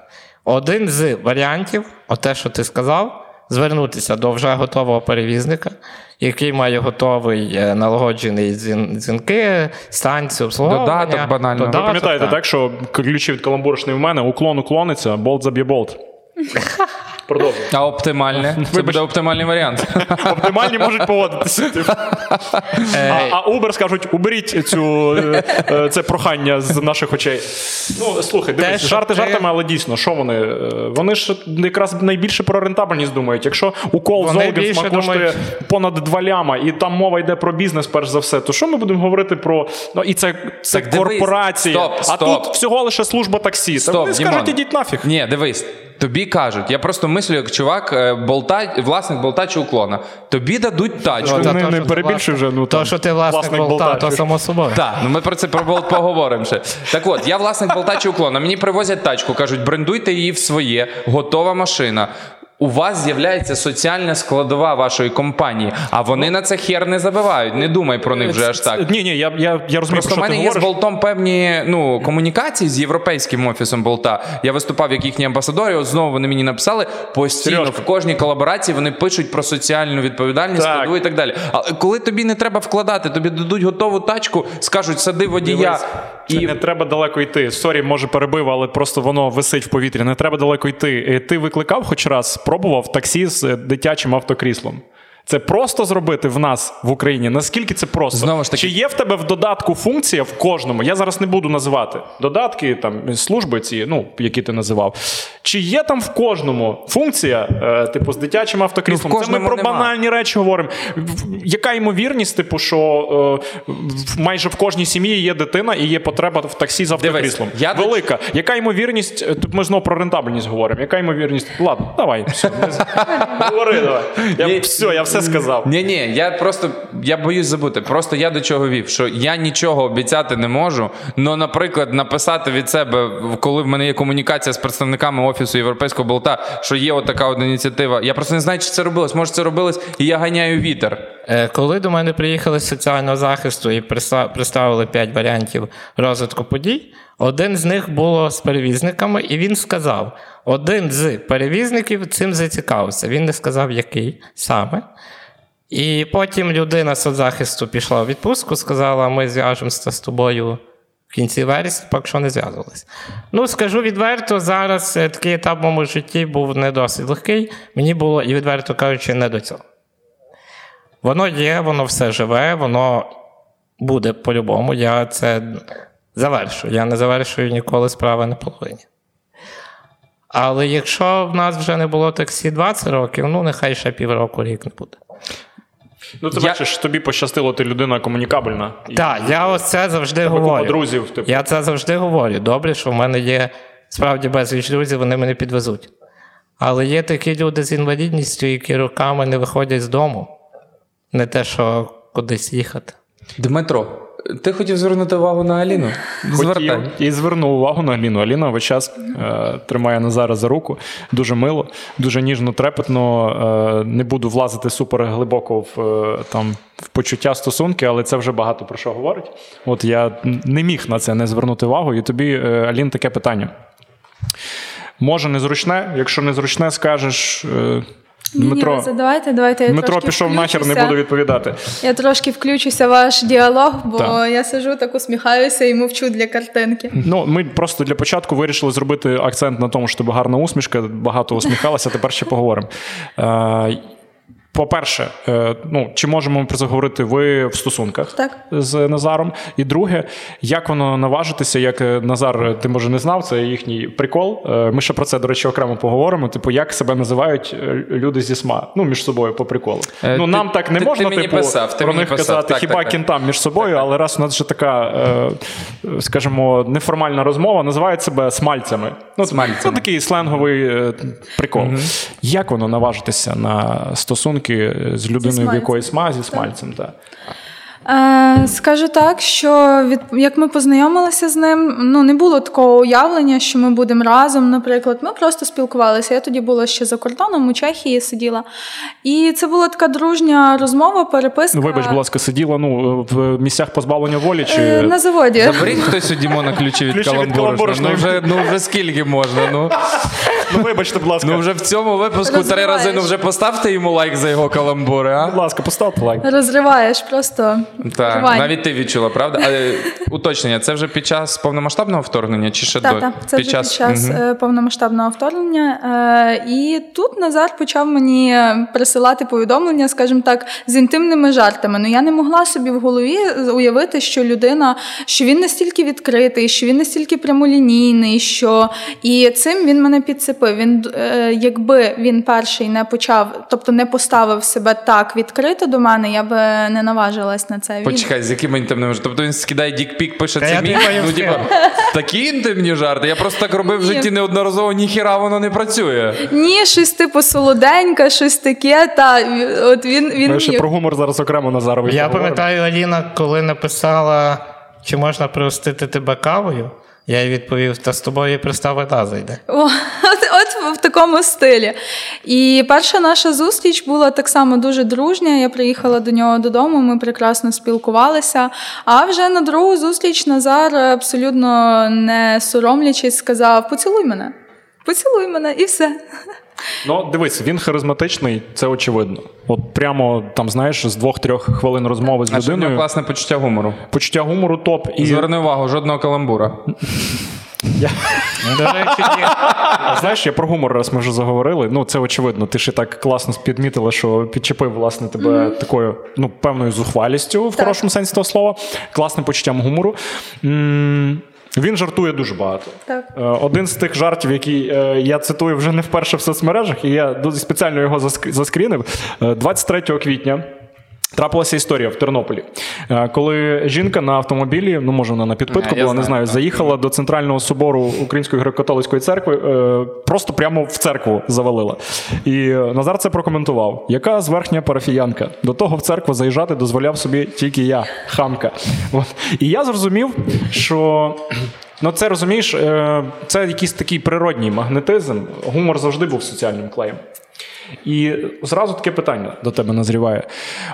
Один з варіантів, оте, що ти сказав, звернутися до вже готового перевізника, який має готовий е, налагоджений дзвінки, станцію обслуговування. Додаток банально. Ви Ви пам'ятаєте, так, що ключі від каламбуршний в мене, уклон уклониться, болт заб'є болт. Продовжуй. А оптимальне? Це буде оптимальний варіант. Оптимальні можуть поводитися. типу. Е, А, а Uber скажуть, уберіть цю, е, е, це прохання з наших очей. Ну, слухай, дивись, жарти ти- жартами, але дійсно, що вони? Вони ж якраз найбільше про рентабельність думають. Якщо укол Золгенсма більше коштує понад 2 ляма, і там мова йде про бізнес, перш за все, то що ми будемо говорити про. Ну, і це, це Так дивись, корпорація. стоп, а тут всього лише служба таксі. Та Стоп, вони скажуть, ідіть нафіг. Ні, дивись. Тобі кажуть, я просто мислю, як чувак, е, болта, власник болта чи уклона. Тобі дадуть тачку. Ну, та не- то, не що ти перебільшуй власник- вже, ну, То, там, що ти власник, власник болта, болта, то само собою. Так, ну ми про це про болт поговоримо ще. Так от, я власник болта чи уклона. Мені привозять тачку, кажуть, брендуйте її в своє, готова машина. У вас з'являється соціальна складова вашої компанії, а вони на це хер не забивають. Не думай про них вже аж так. Ні, ні, я, я, я розумію, Просто в мене є з болтом певні ну, комунікації з європейським офісом болта. Я виступав як їхній амбасадор, і от знову вони мені написали постійно Сережка. в кожній колаборації вони пишуть про соціальну відповідальність, Так. складову і так далі. Але коли тобі не треба вкладати, тобі дадуть готову тачку, скажуть, сади водія. Дивись, І не треба далеко йти. Sorry, може перебив, але просто воно висить в повітрі. Не треба далеко йти. Е, Ти викликав хоч раз, пробував таксі з дитячим автокріслом. Це просто зробити в нас в Україні. Наскільки це просто? Знову ж таки- Чи є в тебе в додатку функція в кожному? Я зараз не буду називати додатки, там служби ці, ну які ти називав. Чи є там в кожному функція, е, типу, з дитячим автокріслом? Ну, Це ми про нема. банальні речі говоримо. Яка ймовірність, типу, що е, майже в кожній сім'ї є дитина і є потреба в таксі з автокріслом? я до- Велика. Яка ймовірність? е, Тут ми знову про рентабельність говоримо. Яка ймовірність? Ладно, давай. Все, говори давай. Я, все, я все сказав. Ні, ні, я просто я боюсь забути. Просто я до чого вів, що я нічого обіцяти не можу. Ну, наприклад, написати від себе, коли в мене є комунікація з представниками офісу європейського болта, що є отака от ініціатива. Я просто не знаю, чи це робилось. Може, це робилось, і я ганяю вітер. Е, Коли до мене приїхали з соціального захисту і представили 5 варіантів розвитку подій, один з них було з перевізниками, і він сказав: один з перевізників цим зацікавився. Він не сказав, який саме. І потім людина з соцзахисту пішла у відпустку, сказала: ми зв'яжемося з тобою в кінці вересня, поки що не зв'язувалися. Ну, скажу відверто, зараз е, такий етап в моєму житті був не досить легкий. Мені було, і відверто кажучи, не до цього. Воно є, воно все живе, воно буде по-любому. Я це завершую. Я не завершую ніколи справи на половині. Але якщо в нас вже не було таксі 20 років, ну нехай ще півроку рік не буде. Ну, ти Я- бачиш, тобі пощастило, ти людина комунікабельна. І Так, я ось це завжди купа говорю. друзів. Типу. Я це завжди говорю. Добре, що в мене є справді безліч друзів, вони мене підвезуть. Але є такі люди з інвалідністю, які роками не виходять з дому. Не те, що кудись їхати. Дмитро, ти хотів звернути увагу на Аліну? Хотів і звернув увагу на Аліну. Аліна весь час е, тримає Назара за руку. Дуже мило, дуже ніжно, трепетно. Е, не буду влазити супер глибоко в е, там в почуття стосунки, але це вже багато про що говорить. От я не міг на це не звернути увагу. І тобі, е, Алін, таке питання. Може, незручне, якщо незручне, скажеш. Е, Дмитро, Ні, задавайте, давайте я Дмитро пішов нахер, не буду відповідати. Я трошки включуся в ваш діалог, бо Так. я сижу, так усміхаюся і мовчу для картинки. Ну, ми просто для початку вирішили зробити акцент на тому, що тебе гарна усмішка, багато усміхалася, тепер ще поговоримо. Е, по-перше, е, ну, чи можемо ми про це говорити ви в стосунках Так. з Назаром? І друге, як воно наважитися, як е, Назар, ти може не знав, це їхній прикол. Е, Ми ще про це, до речі, окремо поговоримо. Типу, як себе називають е, люди зі СМА, ну, між собою по приколу. Е, ну, ти- нам так не ти- можна, ти типу, писав, ти про них писав. казати, Так, хіба так, так. кінтам між собою, але раз у нас вже така, е, скажімо, неформальна розмова, називають себе смальцями. Ну, Смальцями. Це такий сленговий е, прикол. Як воно наважитися на стосунки з людиною, в якої сма зі смальцем? Та? Е, скажу так, що від як ми познайомилися з ним, ну не було такого уявлення, що ми будемо разом. Наприклад, ми просто спілкувалися. Я тоді була ще за кордоном у Чехії сиділа, і це була така дружня розмова, переписка. Ну, вибач, будь ласка, сиділа ну, в місцях позбавлення волі чи. Е, на заводі. Заберіть хтось у Дімона ключі від каламбуру. Ну вже, ну вже скільки можна? Ну, Ну, вибачте, будь ласка. ну вже в цьому випуску три рази ну вже поставте йому лайк за його каламбури, а? Будь ласка, поставте лайк. Розриваєш просто. Так, навіть ти відчула, правда? Але уточнення, це вже під час повномасштабного вторгнення чи ще Так, до так, це під вже час, під час е, повномасштабного вторгнення. Е, І тут Назар почав мені е, присилати повідомлення, скажімо так, з інтимними жартами. Ну я не могла собі в голові уявити, що людина, що він настільки відкритий, що він настільки прямолінійний, що і цим він мене підцепив. Він якби він перший не почав, тобто не поставив себе так відкрито до мене, я би не наважилась на це. Він Почекай, з якими інтимним жартом? Тобто він скидає дікпік, пише це мій. Ну, типа, такі інтимні жарти. Я просто так робив в житті неодноразово, ніхіра воно не працює. Ні, щось типу солоденьке, щось таке. Та от він він Ми ще про гумор зараз окремо Назарові. Я пам'ятаю, Аліна, коли написала, чи можна пригостити тебе кавою, я їй відповів, та з тобою та зайде. О, от, от в такому стилі. І перша наша зустріч була так само дуже дружня. Я приїхала до нього додому, ми прекрасно спілкувалися. А вже на другу зустріч Назар абсолютно не соромлячись сказав: поцілуй мене. Поцілуй мене і все. Ну, дивись, він харизматичний, це очевидно. От прямо там, знаєш, з двох-трьох хвилин розмови з А що в нього класне почуття гумору. Почуття гумору топ. І Зверни увагу, жодного каламбура. Ну, До речі, ні. знаєш, я про гумор, раз ми вже заговорили. Ну, це очевидно. Ти ще так класно підмітила, що підчепив власне тебе такою ну, певною зухвалістю в хорошому сенсі того слова, класним почуттям гумору. М, Він жартує дуже багато. Так. Е, Один з тих жартів, який е, я цитую вже не вперше в соцмережах, і я спеціально його заск- заскрінив. Е, 23 квітня. Трапилася історія в Тернополі, Е, коли жінка на автомобілі, ну може вона на підпитку А, була, не знаю, заїхала до центрального собору Української греко-католицької церкви, е, просто прямо в церкву завалила. І е, Назар це прокоментував. Яка зверхня парафіянка? До того в церкву заїжджати дозволяв собі тільки я, хамка. От. І я зрозумів, що. Ну, це розумієш, е, це якийсь такий природній магнетизм. Гумор завжди був соціальним клеєм. І зразу таке питання до тебе назріває.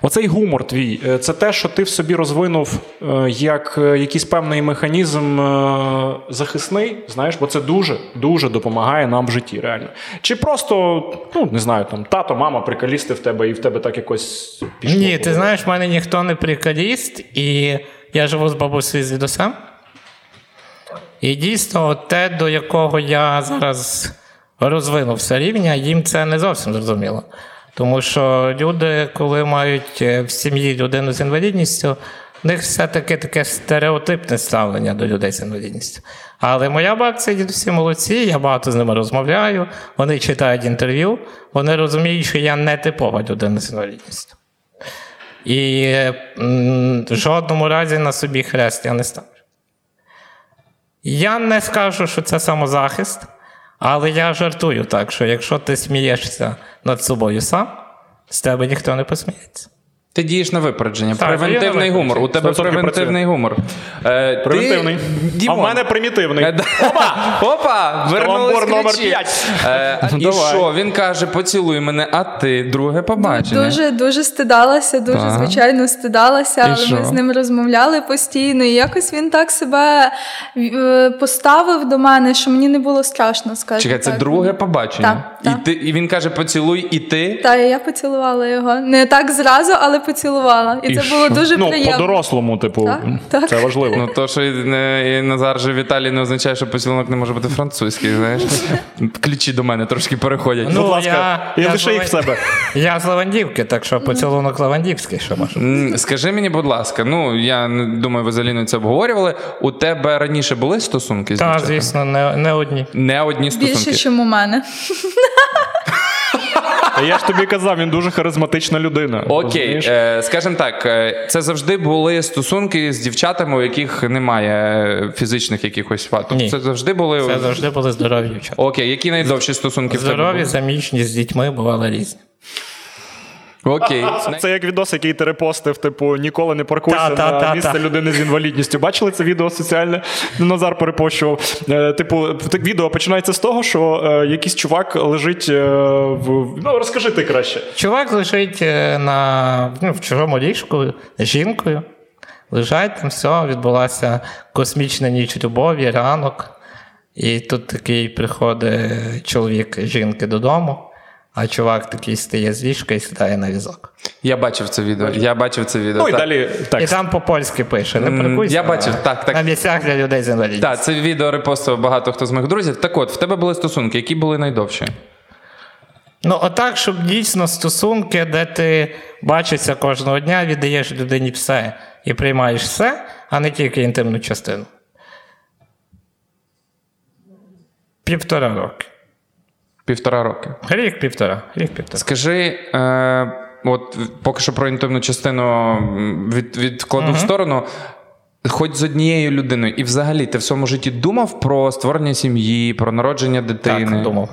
Оцей гумор твій, е, це те, що ти в собі розвинув е, як е, якийсь певний механізм захисний, знаєш, бо це дуже дуже допомагає нам в житті, реально. Чи просто, ну не знаю, там тато, мама приколісти в тебе, і в тебе так якось пішло. Ні, ти знаєш, в мене ніхто не приколіст, і я живу з бабусею з дідусем. І дійсно, те, до якого я зараз розвинувся рівня, їм це не зовсім зрозуміло. Тому що люди, коли мають е, в сім'ї людину з інвалідністю, в них все-таки таке стереотипне ставлення до людей з інвалідністю. Але моя бабця і дідусі молодці, я багато з ними розмовляю, вони читають інтерв'ю, вони розуміють, що я не типова людина з інвалідністю. І в жодному разі на собі хрест я не ставлю. Я не скажу, що це самозахист, але я жартую так, що якщо ти смієшся над собою сам, з тебе ніхто не посміється. Ти дієш на випередження. Так, превентивний на гумор. У тебе 100% превентивний гумор. Е, ти- Примітивний. А в мене примітивний. Е. Опа! Опа! Вернулись номер ключі. п'ять. Е, Ну, і що? Він каже: поцілуй мене, а ти друге побачення. Дуже дуже стидалася, дуже Так. звичайно стидалася, І але що? ми з ним розмовляли постійно. І якось він так себе е, поставив до мене, що мені не було страшно. скажімо Чекай, це так. друге побачення. Так, І, так. ти, і він каже: поцілуй, і ти. Та я поцілувала його. Не так зразу, але поцілувала. І, І це було що? дуже Ну, приємно. по-дорослому, типу, Так, так. це важливо. Ну, то, що і, не- і Назар же Віталій не означає, що поцілунок не може бути французький, знаєш. Ключі до мене трошки переходять. Ну, Будь ласка, я- я я лише їх в себе. Я з Лавандівки, так що поцілунок Лавандівський, що може. Скажи мені, будь ласка, ну я думаю, ви з Аліною це обговорювали. У тебе раніше були стосунки з Та, дівчатами? звісно, не, не одні. Не одні стосунки. Більше, ніж у мене. Та я ж тобі казав, він дуже харизматична людина. Окей, е, скажімо так, е, це завжди були стосунки з дівчатами, у яких немає е, фізичних якихось фактів. Ні. Це завжди були. Це завжди були здорові дівчата. Окей, які найдовші стосунки в тебе Здорові, були? заміжні з дітьми бували різні. Окей. Це як відос, який ти репостив, типу, ніколи не паркуйся Та, та, на та, місце та. людини з інвалідністю. Бачили це відео соціальне? Назар перепощував. Е, Типу, так відео починається з того, що е, якийсь чувак лежить е, в. Ну, розкажи ти краще. Чувак лежить на, ну, в чужому ліжку з жінкою. Лежать там, все, відбулася космічна ніч любові, ранок. І тут такий приходить чоловік жінки додому, а чувак такий стає з ліжка і сідає на візок. Я бачив це відео. Я бачив це відео. Ну і так. далі так. І там по-польськи пише: не паркуйся. я бачив, так, так. На місцях для людей з інвалідністю. Так, це відео репостив багато хто з моїх друзів. Так от, в тебе були стосунки, які були найдовші? Ну, отак, щоб дійсно стосунки, де ти бачишся кожного дня, віддаєш людині все і приймаєш все, а не тільки інтимну частину. Півтора роки. Півтора роки. Рік півтора. Рік півтора. Скажи, е, от поки що про інтимну частину від, відкладу в сторону. Хоч з однією людиною, і взагалі ти в своєму житті думав про створення сім'ї, про народження дитини. Так, думав.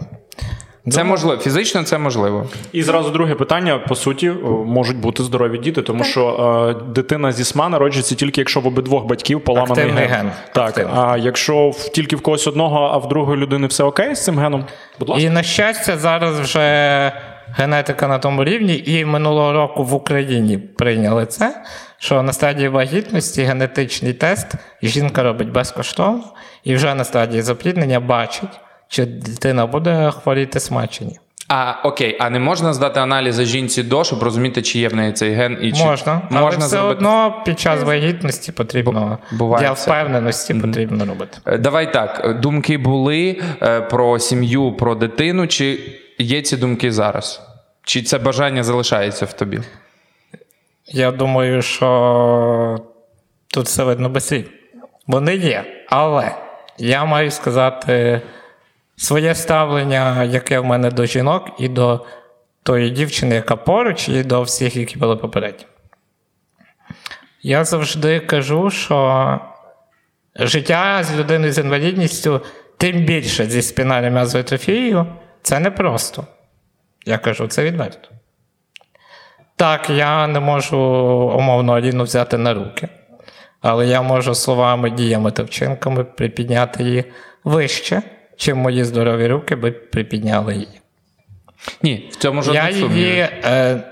Це можливо, фізично це можливо. І зразу друге питання: по суті, можуть бути здорові діти, тому що е, дитина зі СМА народжується тільки якщо в обидвох батьків поламаний Активний ген. ген. Так, Активний. а якщо в, тільки в когось одного, а в другої людини все окей з цим геном, будь ласка. І на щастя, зараз вже генетика на тому рівні, і минулого року в Україні прийняли це, що на стадії вагітності генетичний тест жінка робить безкоштовно, і вже на стадії запліднення бачить, чи дитина буде хворіти СМА чи ні. А окей, а не можна здати аналізи жінці до, щоб розуміти, чи є в неї цей ген і чи Можна, але можна все зробити. одно під час вагітності потрібно Буває для впевненості потрібно робити. Е, Давай так. Думки були е, про сім'ю, про дитину, чи є ці думки зараз? Чи це бажання залишається в тобі? Я думаю, що тут все видно без слів. Вони є. Але я маю сказати своє ставлення, яке в мене до жінок, і до тої дівчини, яка поруч, і до всіх, які були попередні. Я завжди кажу, що життя з людиною з інвалідністю, тим більше зі спінальною м'язовою це непросто. Я кажу це відверто. Так, я не можу умовно Аліну взяти на руки, але я можу словами, діями та вчинками припідняти її вище, чим мої здорові руки би припідняли її. Ні, в цьому Я жодних її. Е,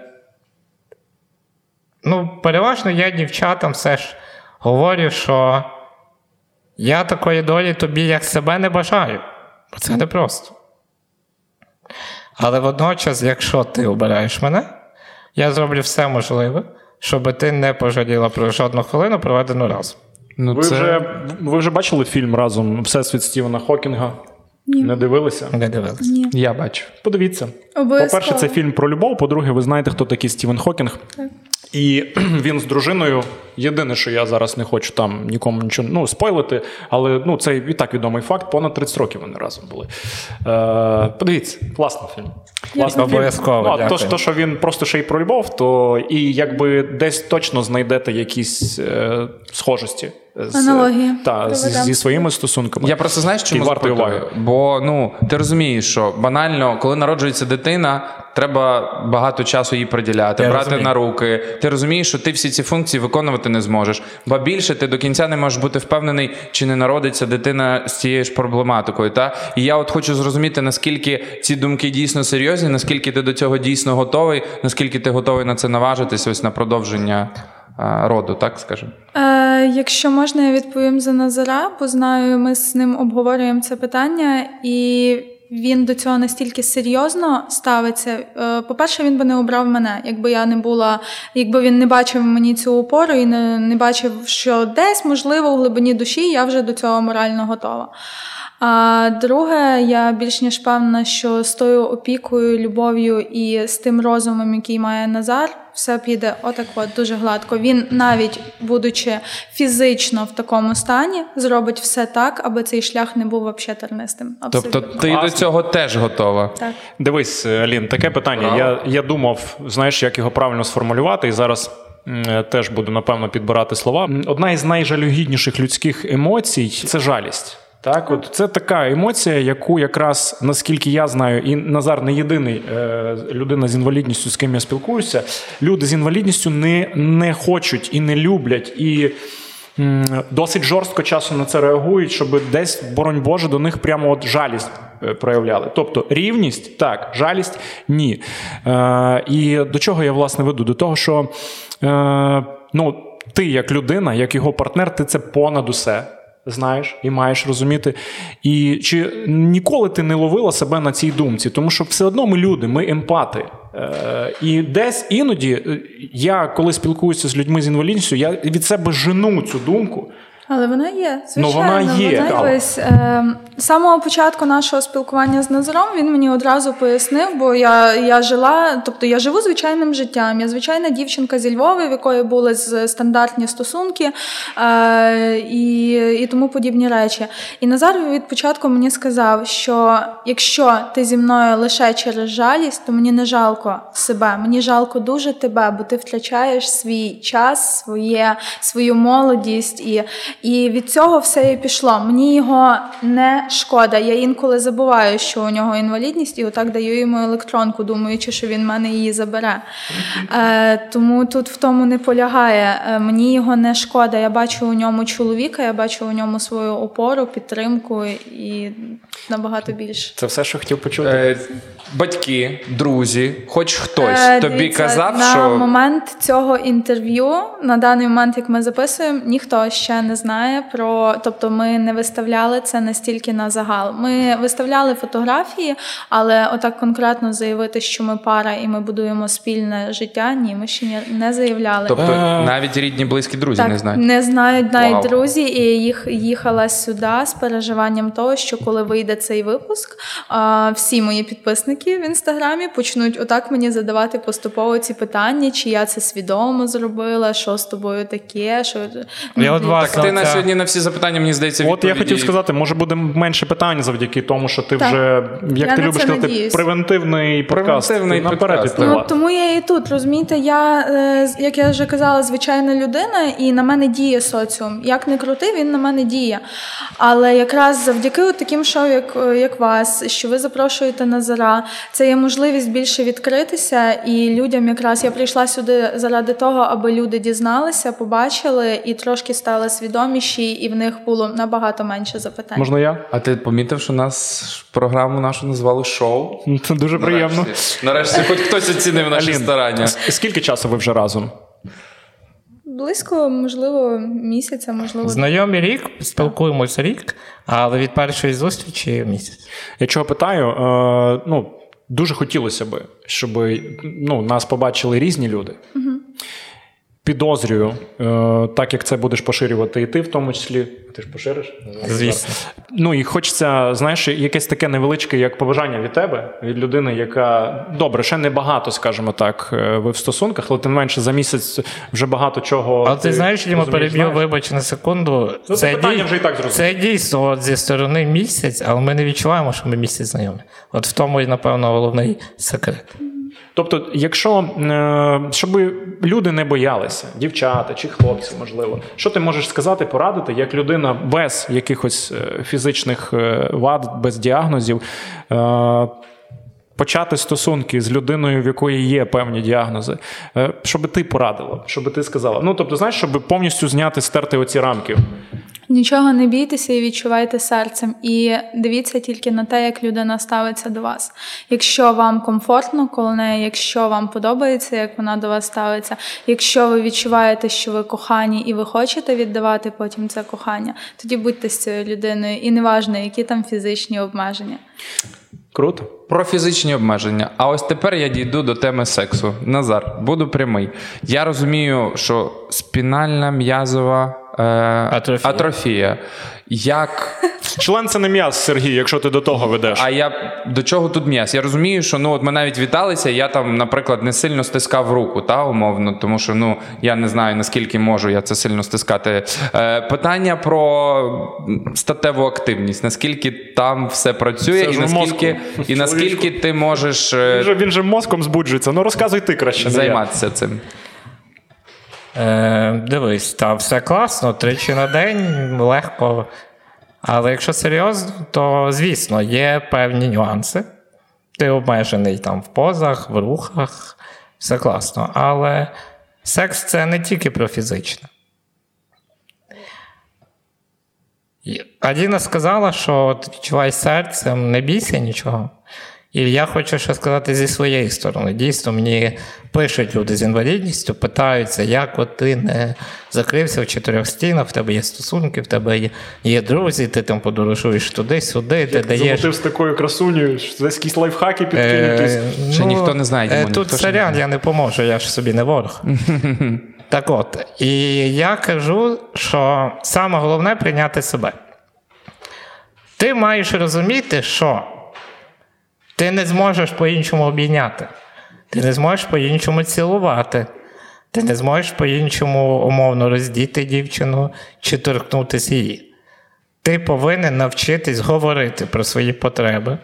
ну, переважно я дівчатам все ж говорю, що я такої долі тобі як себе не бажаю, бо це непросто. Але водночас, якщо ти обираєш мене, я зроблю все можливе, щоб ти не пожаліла про жодну хвилину, проведену разом. Ну, Ви, це... вже, ви вже бачили фільм разом Всесвіт Стівена Хокінга? Ні. Не дивилися? Не дивилися. Ні. Я бачу. Подивіться. Обов'язково. По-перше, це фільм про любов. По-друге, ви знаєте, хто такий Стівен Хокінг. І він з дружиною Єдине, що я зараз не хочу там нікому нічого ну, спойлити, але ну, це і так відомий факт. Понад 30 років вони разом були. Е, Подивіться, класний фільм. Класний фільм. Обов'язково, Ну, дякую. то, то, що він просто ще й про любов, то і якби десь точно знайдете якісь е, схожості. З, Аналогії. Та, з, зі своїми стосунками. Я просто знаєш, чому І вартої запитую? уваги. Бо ну ти розумієш, що банально, коли народжується дитина, треба багато часу їй приділяти, Я брати розумію. на руки. Ти розумієш, що ти всі ці функції виконувати не зможеш. Ба більше ти до кінця не можеш бути впевнений, чи не народиться дитина з цією ж проблематикою. Та і я от хочу зрозуміти, наскільки ці думки дійсно серйозні, наскільки ти до цього дійсно готовий, наскільки ти готовий на це наважитись, ось на продовження роду, так скажемо. Е, якщо можна, я відповім за Назара, бо знаю, ми з ним обговорюємо це питання, і він до цього настільки серйозно ставиться. Е, по-перше, він би не обрав мене, якби я не була, якби він не бачив мені цю опору і не, не бачив, що десь, можливо, в глибині душі я вже до цього морально готова. А друге, я більш ніж певна, що з тою опікою, любов'ю і з тим розумом, який має Назар, все піде отак от дуже гладко. Він навіть будучи фізично в такому стані, зробить все так, аби цей шлях не був взагалі тернистим. Тобто Абсолютно. ти Класно. до цього теж готова. так. Дивись, Алін, таке питання. Я, я думав, знаєш, як його правильно сформулювати, і зараз теж буду напевно підбирати слова. Одна із найжалюгідніших людських емоцій це жалість. Так, от це така емоція, яку якраз наскільки я знаю, і Назар не єдиний е, людина з інвалідністю, з ким я спілкуюся. Люди з інвалідністю не, не хочуть і не люблять і. м, Досить жорстко часом на це реагують, щоб десь, боронь Боже, до них прямо от жалість е, проявляли. Тобто рівність так, жалість ні. Е, і до чого я власне веду? До того, що е, ну, ти, як людина, як його партнер, ти це понад усе. Знаєш і маєш розуміти. І чи ніколи ти не ловила себе на цій думці? Тому що все одно ми люди, ми емпати. Е, і десь іноді е, я, коли спілкуюся з людьми з інвалідністю, я від себе жену цю думку. Але вона є, Ну, звичайно. вона є, так. дивись, е, з самого початку нашого спілкування з Назаром він мені одразу пояснив, бо я, я жила, тобто я живу звичайним життям. Я звичайна дівчинка зі Львова, в якої були стандартні стосунки е, і, і тому подібні речі. І Назар від початку мені сказав, що якщо ти зі мною лише через жалість, то мені не жалко себе, мені жалко дуже тебе, бо ти втрачаєш свій час, своє, свою молодість, і, і від цього все і пішло. Мені його не шкода. Я інколи забуваю, що у нього інвалідність, і отак даю йому електронку, думаючи, що він мене її забере. Е, тому тут в тому не полягає. Е, мені його не шкода. Я бачу у ньому чоловіка, я бачу у ньому свою опору, підтримку і набагато більше. Це все, що хотів почути. Батьки, друзі, хоч хтось Е, тобі дивіться, казав, на що момент цього інтерв'ю, на даний момент, як ми записуємо, ніхто ще не знає про. Тобто, ми не виставляли це настільки на загал. Ми виставляли фотографії, але отак конкретно заявити, що ми пара і ми будуємо спільне життя. Ні, ми ще не заявляли. тобто Е, навіть рідні, близькі друзі Так, не знають. не знають навіть Вау. друзі, і їх їхала сюди з переживанням того, що коли вийде цей випуск, всі мої підписники в інстаграмі почнуть отак мені задавати поступово ці питання, чи я це свідомо зробила, що з тобою таке, що ну, Я от вас- Так ти на сьогодні на всі запитання, мені здається, От я хотів сказати, може буде менше питань завдяки тому, що ти Так. вже, як Я ти любиш казати, надіюсь. превентивний подкаст. Превентивний наперед. Ну, тому я і тут, розумієте, я, е, як я вже казала, звичайна людина, і на мене діє соціум. Як не крути, він на мене діє. Але якраз завдяки таким шоу, як, е, як вас, що ви запрошуєте Назара, це є можливість більше відкритися. І людям якраз я прийшла сюди заради того, аби люди дізналися, побачили і трошки стали свідоміші, і в них було набагато менше запитань. Можна я? А ти помітив, що нас програму нашу назвали шоу? Це дуже приємно. Нарешті, Нарешті хоч хтось оцінив наші Алін, старання. скільки часу ви вже разом? Близько, можливо, місяця, можливо, Знайомі рік, спілкуємося рік, але від першої зустрічі місяць. Я чого питаю? Е, ну, дуже хотілося би, щоб ну, нас побачили різні люди. Підозрюю, е, так як це будеш поширювати, і ти в тому числі. Ти ж пошириш? Звісно. Ну і хочеться, знаєш, якесь таке невеличке, як побажання від тебе, від людини, яка добре, ще не багато, скажімо так, е, ви в стосунках, але тим менше за місяць вже багато чого. Але ти знаєш, Діма, переб'ю, вибач на секунду. Ну, це питання вже і так зрозуміло. Це дійсно от зі сторони місяць, але ми не відчуваємо, що ми місяць знайомі. От в тому і, напевно, головний секрет. Тобто, якщо е, щоб люди не боялися, дівчата чи хлопці, можливо, що ти можеш сказати, порадити, як людина без якихось е, фізичних е, вад, без діагнозів, почати стосунки з людиною, в якої є певні діагнози, щоб ти порадила, щоб ти сказала. Ну тобто, знаєш, щоб повністю зняти, стерти оці рамки. Нічого не бійтеся і відчувайте серцем. І дивіться тільки на те, як людина ставиться до вас. Якщо вам комфортно коло неї, якщо вам подобається, як вона до вас ставиться, якщо ви відчуваєте, що ви кохані і ви хочете віддавати потім це кохання, тоді будьте з цією людиною. І неважно, які там фізичні обмеження. Круто. Про фізичні обмеження. А ось тепер я дійду до теми сексу. Назар, буду прямий. Я розумію, що спінальна м'язова Атрофія. атрофія. Як Член це не м'яз, Сергій, якщо ти до того ведеш. А я до чого тут м'яз? Я розумію, що ну от ми навіть віталися. Я там, наприклад, не сильно стискав руку, та умовно, тому що ну я не знаю наскільки можу я це сильно стискати. Е, питання про статеву активність. Наскільки там все працює, Це і наскільки, мозку. і наскільки ти можеш е, Він же, він же мозком збуджується. Ну розказуй ти краще. займатися цим? Е, дивись, та все класно, тричі на день легко. Але якщо серйозно, то звісно, є певні нюанси. Ти обмежений там в позах, в рухах, все класно. Але секс це не тільки про фізичне. Адіна сказала, що відчувай серцем, не бійся нічого. І я хочу ще сказати зі своєї сторони. Дійсно, мені пишуть люди з інвалідністю, питаються, як от ти не закрився в чотирьох стінах, в тебе є стосунки, в тебе є, є друзі, ти там подорожуєш туди-сюди, ти даєш. Замотив з такою красунею, що десь якісь лайфхаки підкинь Е, якісь. Ще ніхто не знає, е, Дімон, Тут сорян, я не поможу, я ж собі не ворог. так от, і я кажу, що саме головне прийняти себе. Ти маєш розуміти, що ти не зможеш по-іншому обійняти, ти не зможеш по-іншому цілувати, ти не зможеш по-іншому умовно роздіти дівчину чи торкнутися її. Ти повинен навчитись говорити про свої потреби,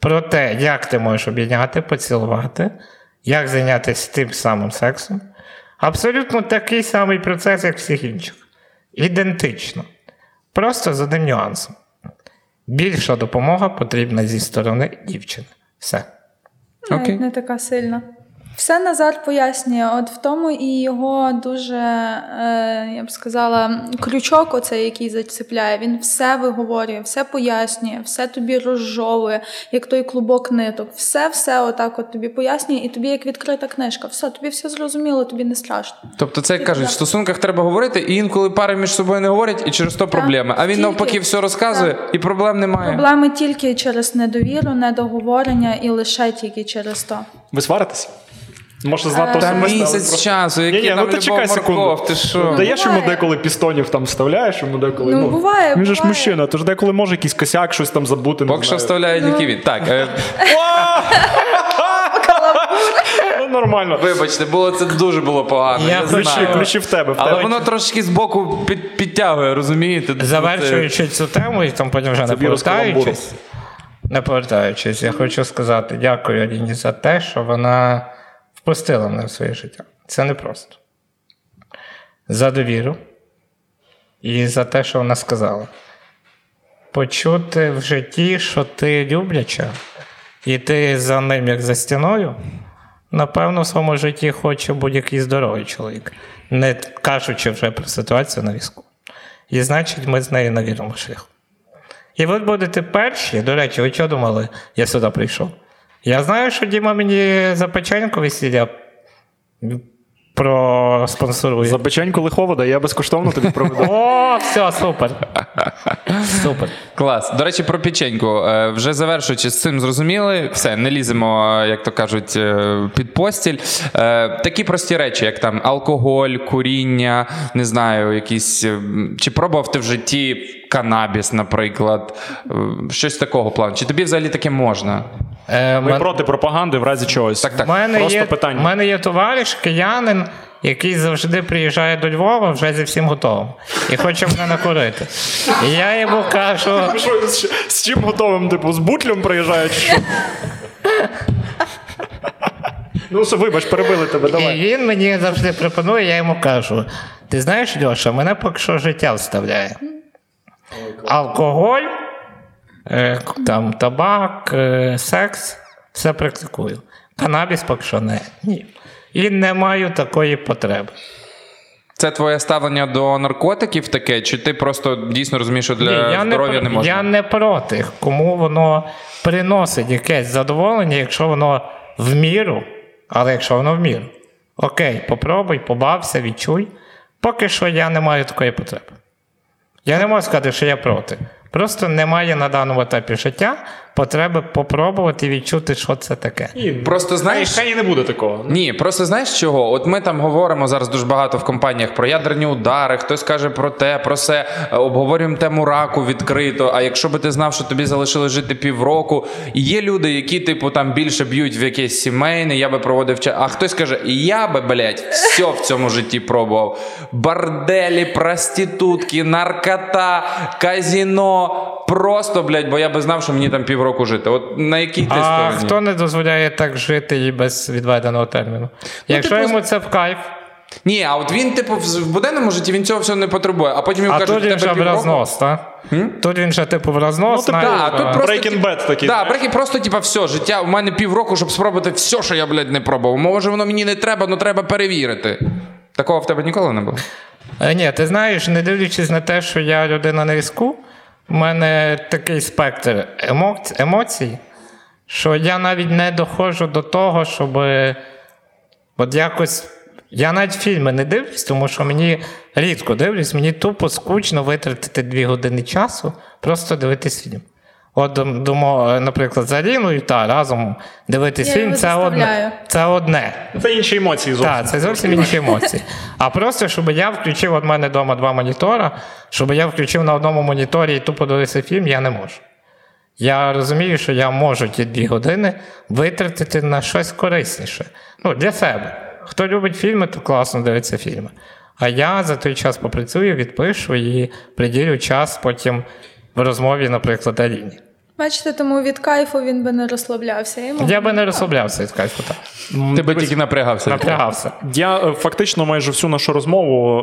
про те, як ти можеш обійняти, поцілувати, як зайнятися тим самим сексом. Абсолютно такий самий процес, як всіх інших. Ідентично. Просто з одним нюансом. Більша допомога потрібна зі сторони дівчини. Все. Навіть Окей. не така сильна. Все Назар пояснює. От в тому і його дуже, е, я б сказала, крючок, оцей, який зацепляє, він все виговорює, все пояснює, все тобі розжовує, як той клубок ниток. Все, все отак от тобі пояснює, і тобі як відкрита книжка. Все, тобі все зрозуміло, тобі не страшно. Тобто, це як кажуть, в стосунках треба говорити, і інколи пари між собою не говорять, і через то проблеми. А він тільки. навпаки все розказує, і проблем немає. Проблеми тільки через недовіру, недоговорення і лише тільки через то. Ви сваритесь? Може, знати Та особисто, місяць просто- часу, який Ні-ні, там ну ти чекай секунду. Морков, ти що? Даєш йому деколи пістонів там вставляєш, йому деколи. Ну, буває, Він же ж буває. мужчина, тож деколи може якийсь косяк, щось там забути. не Поки що вставляє тільки він. Так, е, Ну, нормально. вибачте, було це дуже було погано. Я Я, ключі- Ключі, знаю. ключі в тебе. В Але тебе. воно трошки збоку під, підтягує, розумієте? Завершуючи цю тему, і там потім вже не повертаючись. Не повертаючись, я хочу сказати дякую Аліні за те, що вона впустила мене в своє життя. Це непросто. За довіру і за те, що вона сказала. Почути в житті, що ти любляча, і ти за ним, як за стіною, напевно, в своєму житті хоче будь-який здоровий чоловік, не кажучи вже про ситуацію на візку. І значить, ми з нею на вірному шляху. І ви будете перші. До речі, ви що думали, я сюди прийшов? Я знаю, що Діма мені за печеньку весілля проспонсорує. За печеньку лиховода я безкоштовно тобі проведу. О, все, супер. Супер. Клас. До речі, про печеньку. Е, Вже завершуючи з цим зрозуміли, все, не ліземо, як то кажуть, е, під постіль. Е, Такі прості речі, як там алкоголь, куріння, не знаю, якісь. Чи пробував ти в житті канабіс, наприклад, щось такого плану. Чи тобі взагалі таке можна? Е, Ми мен- проти пропаганди в разі чогось. Так, так. У мене, Просто є, питання. у мене є товариш, киянин, який завжди приїжджає до Львова вже зі всім готовим. І хоче мене накурити. І я йому кажу. Що, з, з чим готовим? Типу, з бутлем приїжджають? чи Що? ну, вибач, перебили тебе, І він мені завжди пропонує, я йому кажу: ти знаєш, Льоша, мене поки що життя вставляє. Алкоголь, там, табак, е, секс, все практикую. Канабіс поки що не. Ні. І не маю такої потреби. Це твоє ставлення до наркотиків таке, чи ти просто дійсно розумієш, що для Ні, я здоров'я не, не, можна? Я не проти, кому воно приносить якесь задоволення, якщо воно в міру, але якщо воно в міру. Окей, попробуй, побався, відчуй. Поки що я не маю такої потреби. Я не можу сказати, що я проти. Просто немає на даному етапі життя потреби попробувати відчути, що це таке. І, Просто знаєш. хай не буде такого. Ні, просто знаєш чого? От ми там говоримо зараз дуже багато в компаніях про ядерні удари, хтось каже про те, про все, е, обговорюємо тему раку відкрито. А якщо би ти знав, що тобі залишилось жити півроку, і є люди, які, типу, там більше б'ють в якесь сімейне, я би проводив час. А хтось каже, я би, блядь, все в цьому житті пробував: борделі, проститутки, наркота, казіно. Просто, блядь, бо я би знав, що мені там півроку жити. От на якій ти А стороні? хто не дозволяє так жити і без відведеного терміну? Якщо типу, йому це в кайф, Ні, а от він, типу, в в буденному житті він цього всього не потребує, а потім йому а кажуть, тут він «В тебе вже в півроку». рознос, так? Тут він вже типу в рознос. Ну, типу, навіть, тут а, просто, Breaking типу, Bad такий, Да, знаєш. breaking, просто, типу, все, життя у мене півроку, щоб спробувати все, що я, блядь, не пробував. Може, воно мені не треба, але треба перевірити. Такого в тебе ніколи не було? Е, Ні, ти знаєш, не дивлячись на те, що я людина на різку, в мене такий спектр емоцій, емоцій, що я навіть не доходжу до того, щоб от якось. Я навіть фільми не дивлюсь, тому що мені рідко дивлюсь, мені тупо скучно витратити дві години часу, просто дивитись фільм. От думаю, наприклад, з Аліною та разом дивитись фільм це одне. Це одне. Це інші емоції зовсім. Так, це зовсім інші емоції. А просто, щоб я включив от мене вдома два монітора, щоб я включив на одному моніторі і тупо дивився фільм, я не можу. Я розумію, що я можу ті дві години витратити на щось корисніше. Ну, для себе. Хто любить фільми, то класно дивиться фільми. А я за той час попрацюю, відпишу і приділю час потім в розмові, наприклад, Аліні. Бачите, тому від кайфу він би не розслаблявся. Йому Я би не розслаблявся від кайфу так. Ти би тільки напрягався. Напрягався. Я е, фактично майже всю нашу розмову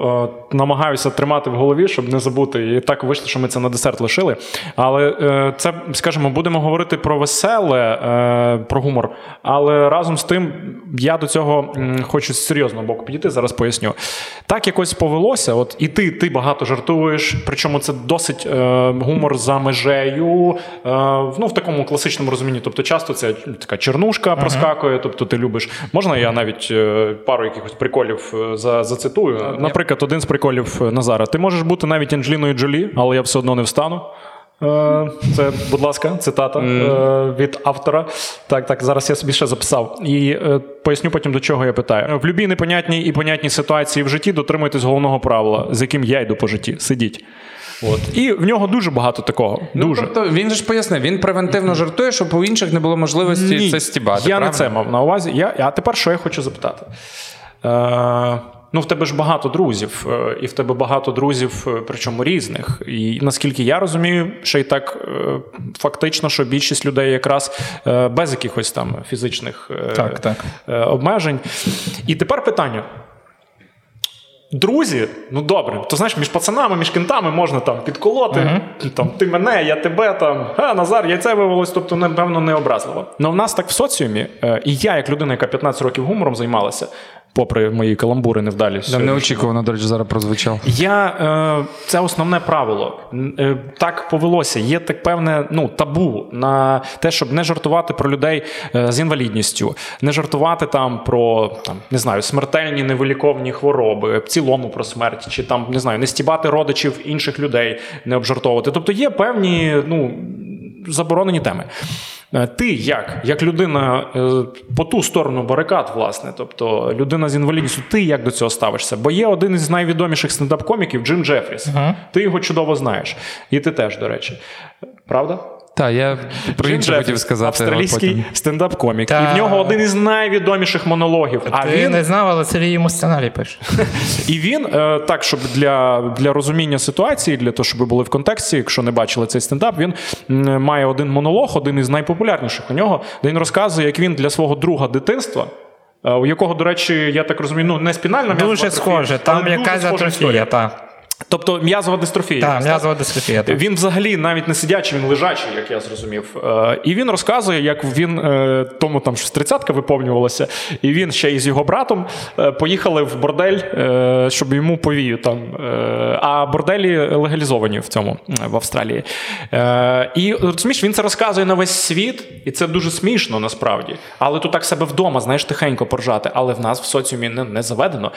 е, намагаюся тримати в голові, щоб не забути. І так вийшло, що ми це на десерт лишили. Але е, це, скажімо, будемо говорити про веселе, е, про гумор. Але разом з тим, я до цього хочу з серйозного боку підійти. Зараз поясню. Так якось повелося. От і ти, ти багато жартуєш, причому це досить е, гумор за межею. Е, ну, в такому класичному розумінні. Тобто, часто це така чернушка проскакує, тобто ти любиш. Можна я навіть е, пару якихось приколів е, за, зацитую? Наприклад, один з приколів е, Назара. Ти можеш бути навіть Анджеліною Джолі, але я все одно не встану. Е, Це, будь ласка, цитата е, від автора. Так, так, зараз я собі ще записав. І е, поясню потім, до чого я питаю. В любій непонятній і понятній ситуації в житті дотримуйтесь головного правила, з яким я йду по житті. Сидіть. От. І в нього дуже багато такого. Ну, дуже. тобто він же ж пояснив, він превентивно жартує, щоб у інших не було можливості Ні, це стібати. Я правильно? не це мав на увазі. Я, а тепер що я хочу запитати? Е, ну, в тебе ж багато друзів, е, і в тебе багато друзів, е, причому різних. І наскільки я розумію, ще й так е, фактично, що більшість людей якраз е, без якихось там фізичних е, Так, так. е, обмежень. І тепер питання. Друзі, ну добре, то знаєш, між пацанами, між кентами можна там підколоти. Там, ти мене, я тебе там, а, Назар, яйце вивелось, тобто, напевно, не образливо. Але в нас так в соціумі, е, і я, як людина, яка 15 років гумором займалася, попри мої каламбури невдалі. Там неочікувано, до речі, зараз прозвучав. Я е, це основне правило. Е, так повелося. Є так певне ну, табу на те, щоб не жартувати про людей е, з інвалідністю, не жартувати там про там не знаю смертельні невиліковні хвороби, в цілому про смерть, чи там не знаю, не стібати родичів інших людей, не обжартовувати. Тобто є певні ну заборонені теми. Е, ти як? Як людина е, по ту сторону барикад, власне, тобто людина з інвалідністю, ти як до цього ставишся? Бо є один із найвідоміших стендап-коміків Джим Джефріс. Uh-huh. Ти його чудово знаєш. І ти теж, до речі. Правда? Так, я про інше хотів сказати. Австралійський стендап-комік. Та... І в нього один із найвідоміших монологів. А Ти він... не знав, але Сергій йому сценарій пише. І він, е, так, щоб для для розуміння ситуації, для того, щоб ви були в контексті, якщо не бачили цей стендап, він має один монолог, один із найпопулярніших у нього, де він розказує, як він для свого друга дитинства. Е, у якого, до речі, я так розумію, ну не спінальна Дуже схоже, там якась атрофія, так. Тобто м'язова дистрофія. Так, м'язова дистрофія. Так. Він взагалі навіть не сидячий, він лежачий, як я зрозумів. Е, і він розказує, як він е, тому там щось тридцятка виповнювалася, і він ще із його братом е, поїхали в бордель, щоб йому повію там. А борделі легалізовані в цьому в Австралії. І розумієш, він це розказує на весь світ, і це дуже смішно насправді. Але тут так себе вдома, знаєш, тихенько поржати. Але в нас в соціумі не, не заведено.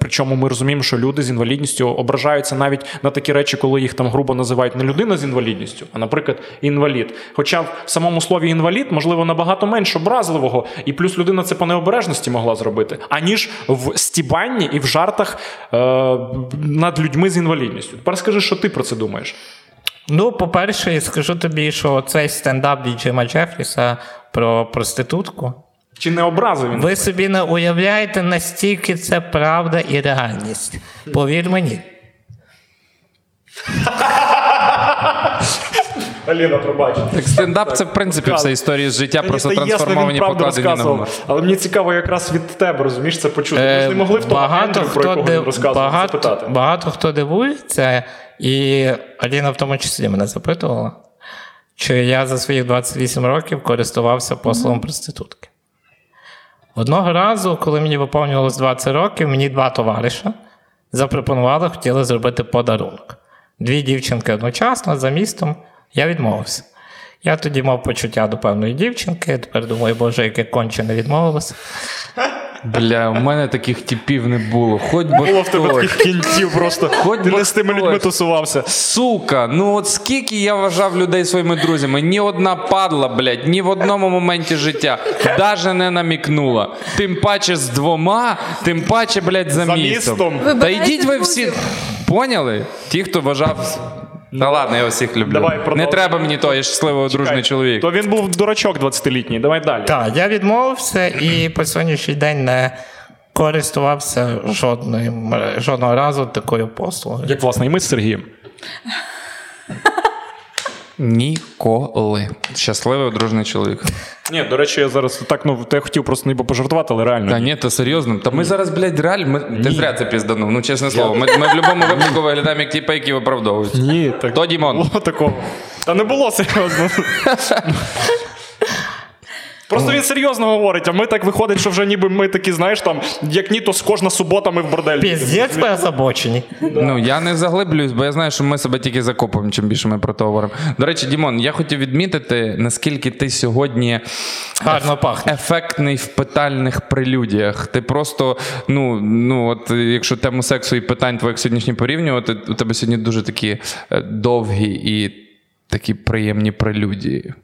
Причому ми розуміємо, що люди з інвалідністю ображають ображаються навіть на такі речі, коли їх там грубо називають не людина з інвалідністю, а, наприклад, інвалід. Хоча в самому слові інвалід, можливо, набагато менш образливого, і плюс людина це по необережності могла зробити, аніж в стібанні і в жартах е- над людьми з інвалідністю. Тепер скажи, що ти про це думаєш? Ну, по-перше, я скажу тобі, що цей стендап від Джима Джефріса про проститутку. Чи не образив він? Ви собі не уявляєте, настільки це правда і реальність. Повір мені. Аліна, пробач. Так стендап це в принципі все історія з життя, просто трансформовані покладені на гумор. Але мені цікаво якраз від тебе, розумієш, це почути. Ми ж не могли в тому багато Ендрю, про якого він розказував, багато, запитати. Багато хто дивується, і Аліна в тому числі мене запитувала, чи я за своїх 28 років користувався послугом проститутки. Одного разу, коли мені виповнювалось 20 років, мені два товариша запропонували, хотіли зробити подарунок. Дві дівчинки одночасно за містом, я відмовився. Я тоді мав почуття до певної дівчинки, тепер думаю, боже, яке конче не відмовилося. Бля, у мене таких типів не було. Хоч би Було в тебе таких кінців просто. Хоч Ти не з тими людьми тусувався. Сука, ну от скільки я вважав людей своїми друзями, ні одна падла, блядь, ні в одному моменті життя даже не намікнула. Тим паче з двома, тим паче, блядь, за, за містом. містом. Та йдіть ви всі. Поняли? Ті, хто вважав та ладно, я всіх люблю. Давай, Не треба мені того, я щасливий дружний чоловік. То він був дурачок 20-літній. Давай далі. Так, я відмовився і по сьогоднішній день не користувався жодної, жодного разу такою послугою. Як власне, і ми з Сергієм. Ніколи. Щасливий одружний чоловік. Ні, до речі, я зараз так ну я хотів просто ніби пожартувати, але реально. Та ні, то серйозно. Та ми зараз, блядь, реально. Ми... Ти зря це пізданув, ну чесне слово. Ми ми в будь-якому випадку виглядаємо як ті які виправдовують. Ні, так. То Дімон. Було такого. Та не було серйозно. Просто він серйозно говорить, а ми так виходить, що вже ніби ми такі, знаєш, там, як ні, то з кожна субота ми в борделі. Піздець ми озабочені. Ну я не заглиблююсь, бо я знаю, що ми себе тільки закопуємо, чим більше ми про то говоримо. До речі, Дімон, я хотів відмітити, наскільки ти сьогодні гарно пахне. ефектний в питальних прелюдіях. Ти просто, ну, ну от якщо тему сексу і питань твоїх сьогоднішні порівнювати, у тебе сьогодні дуже такі е, довгі і такі приємні прелюдії.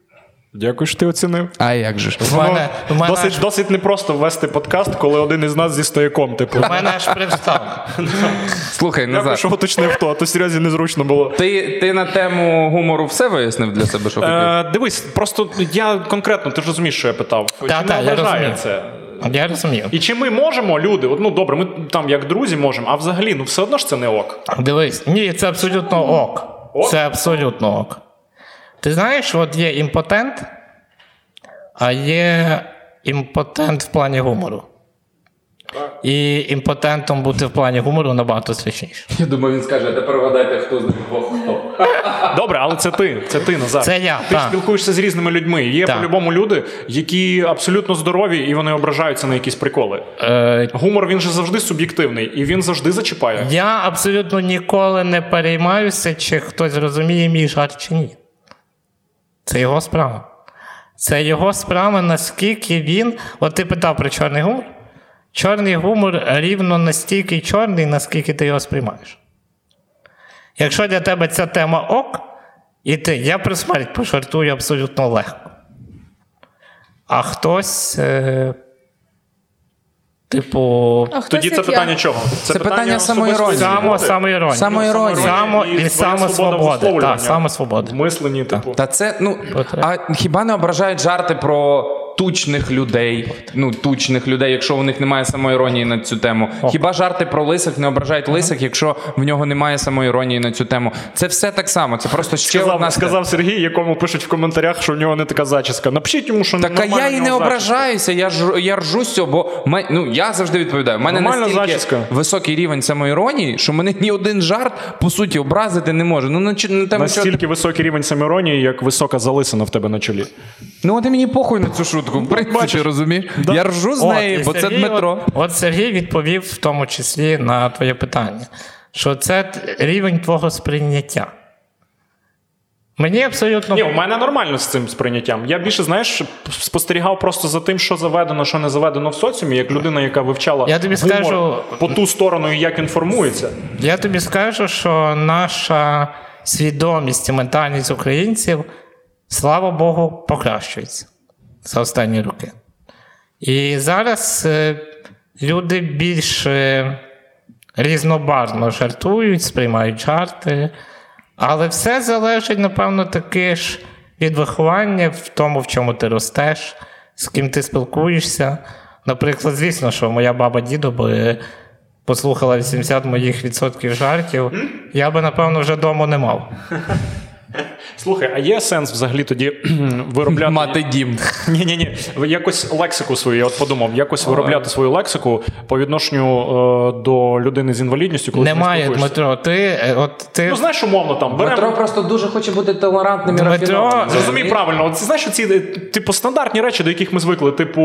Дякую, що ти оцінив. А як же ж? В мене, в мене досить аж... досить непросто ввести подкаст, коли один із нас зі стояком. Типу. У мене аж привстав. Слухай, Назар. Дякую, що уточнив хто, а то серйозно незручно було. Ти ти на тему гумору все вияснив для себе, що хотів? Е, Дивись, просто я конкретно, ти ж розумієш, що я питав. Та, чи та, не я це? Я розумію. І чи ми можемо, люди, от, ну добре, ми там як друзі можемо, а взагалі, ну все одно ж це не ок. Дивись, ні, це абсолютно ок. ок? Це абсолютно ок. Ти знаєш, от є імпотент а є імпотент в плані гумору. І імпотентом бути в плані гумору набагато смішніше. Я думаю, він скаже, а тепер вгадайте, хто з них двох хто. Добре, але це ти. Це ти Назар. Це я, Ти ж так. спілкуєшся з різними людьми. Є Так. по-любому люди, які абсолютно здорові і вони ображаються на якісь приколи. Е, Гумор він же завжди суб'єктивний і він завжди зачіпає. Я абсолютно ніколи не переймаюся, чи хтось розуміє мій жарт чи ні. Це його справа. Це його справа, наскільки він. От ти питав про чорний гумор. Чорний гумор рівно настільки чорний, наскільки ти його сприймаєш. Якщо для тебе ця тема ок, і ти, я про смерть пожартую абсолютно легко. А хтось, е, типу, А Тоді це питання я. чого? Це питання самоіронії. особистої само, свободи. самоіронія. Самоіронія. Само, І і твоя свобода самосвобода. висловлювання. Так, самосвобода. В мисленні, типу. Та це, ну, а хіба не ображають жарти про тучних людей? Ну, тучних людей, якщо у них немає самоіронії на цю тему. Хіба жарти про лисих не ображають лисих, якщо в нього немає самоіронії на цю тему? Це все так само. Це просто ще Сказав, одна сказав Сергій, якому пишуть в коментарях, що в нього не така зачіска. Напишіть йому, що Так а я і не зачіска. ображаюся, я ж я ржу з цього, бо ну, я завжди відповідаю. У мене Нормальна настільки зачіска. високий рівень самоіронії, що мене ні один жарт по суті образити не може. Ну на, на тему ти- Настільки високий рівень самоіронії, як висока залисина в тебе на чолі. Ну от і мені похуй на цю шутку. В принципі, бачиш. розумієш? Я ржу з От, неї, бо це Дмитро. От, от Сергій відповів в тому числі на твоє питання, що це рівень твого сприйняття. Мені абсолютно. Ні, у мене нормально з цим сприйняттям. Я більше, знаєш, спостерігав просто за тим, що заведено, що не заведено в соціумі, як людина, яка вивчала Я тобі гумор скажу- по ту сторону і як інформується. Я тобі скажу, що наша свідомість і ментальність українців, слава Богу, покращується за останні роки. І зараз е, люди більш різнобарно жартують, сприймають жарти, але все залежить, напевно, таки ж від виховання в тому, в чому ти ростеш, з ким ти спілкуєшся. Наприклад, звісно, що моя баба дідо би послухала 80 моїх відсотків жартів, я би, напевно, вже дому не мав. Слухай, а є сенс взагалі тоді виробляти Мати дім. Ні, ні, ні. Якось лексику свою, я от подумав, якось виробляти свою лексику по відношенню е, до людини з інвалідністю, коли ти Немає. Дмитро, ти е, от ти. Ну знаєш, умовно там беремо. Дмитро просто дуже хоче бути толерантним і Дмитро, рафінованим. Зрозумій правильно, от знаєш, ці типу стандартні речі, до яких ми звикли. Типу,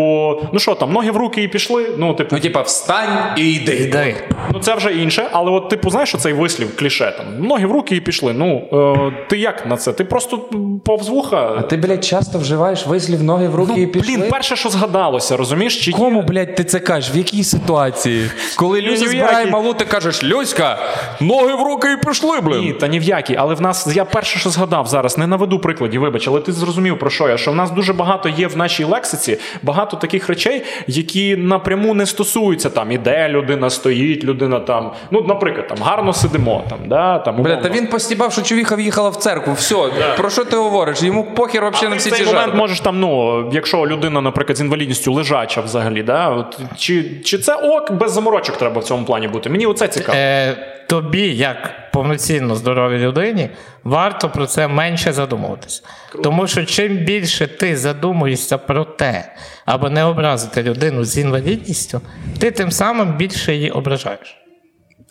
ну що там, ноги в руки і пішли. Ну, типу, Ну, типа, встань і йди. Іди. ну це вже інше. Але от, типу, знаєш, оцей вислів, кліше там, ноги в руки і пішли. Ну е, ти як на це? Ти просто повз вуха. А ти, блядь, часто вживаєш вислів ноги в руки і Ну, пішли? блін, перше, що згадалося, розумієш? Чи Кому, блядь, ти це кажеш? В якій ситуації? Коли Люся збирає малу, ти кажеш, Люська, ноги в руки і пішли, блін. Ні, та ні в якій. Але в нас я перше, що згадав зараз, не наведу прикладів, вибач, але ти зрозумів про що я. Що в нас дуже багато є в нашій лексиці, багато таких речей, які напряму не стосуються там, іде людина, стоїть людина там. Ну, наприклад, там гарно сидимо. Там, да, там, Бля, та він постібав, що чувіха в'їхала в церкву. Все, про що ти говориш? Йому похер взагалі на всі ці момент можеш там, ну, якщо людина, наприклад, з інвалідністю лежача взагалі, да, от, чи, чи це ок, без заморочок треба в цьому плані бути? Мені оце цікаво. Е, тобі, як повноцінно здоровій людині, варто про це менше задумуватися. Тому що чим більше ти задумуєшся про те, аби не образити людину з інвалідністю, ти тим самим більше її ображаєш.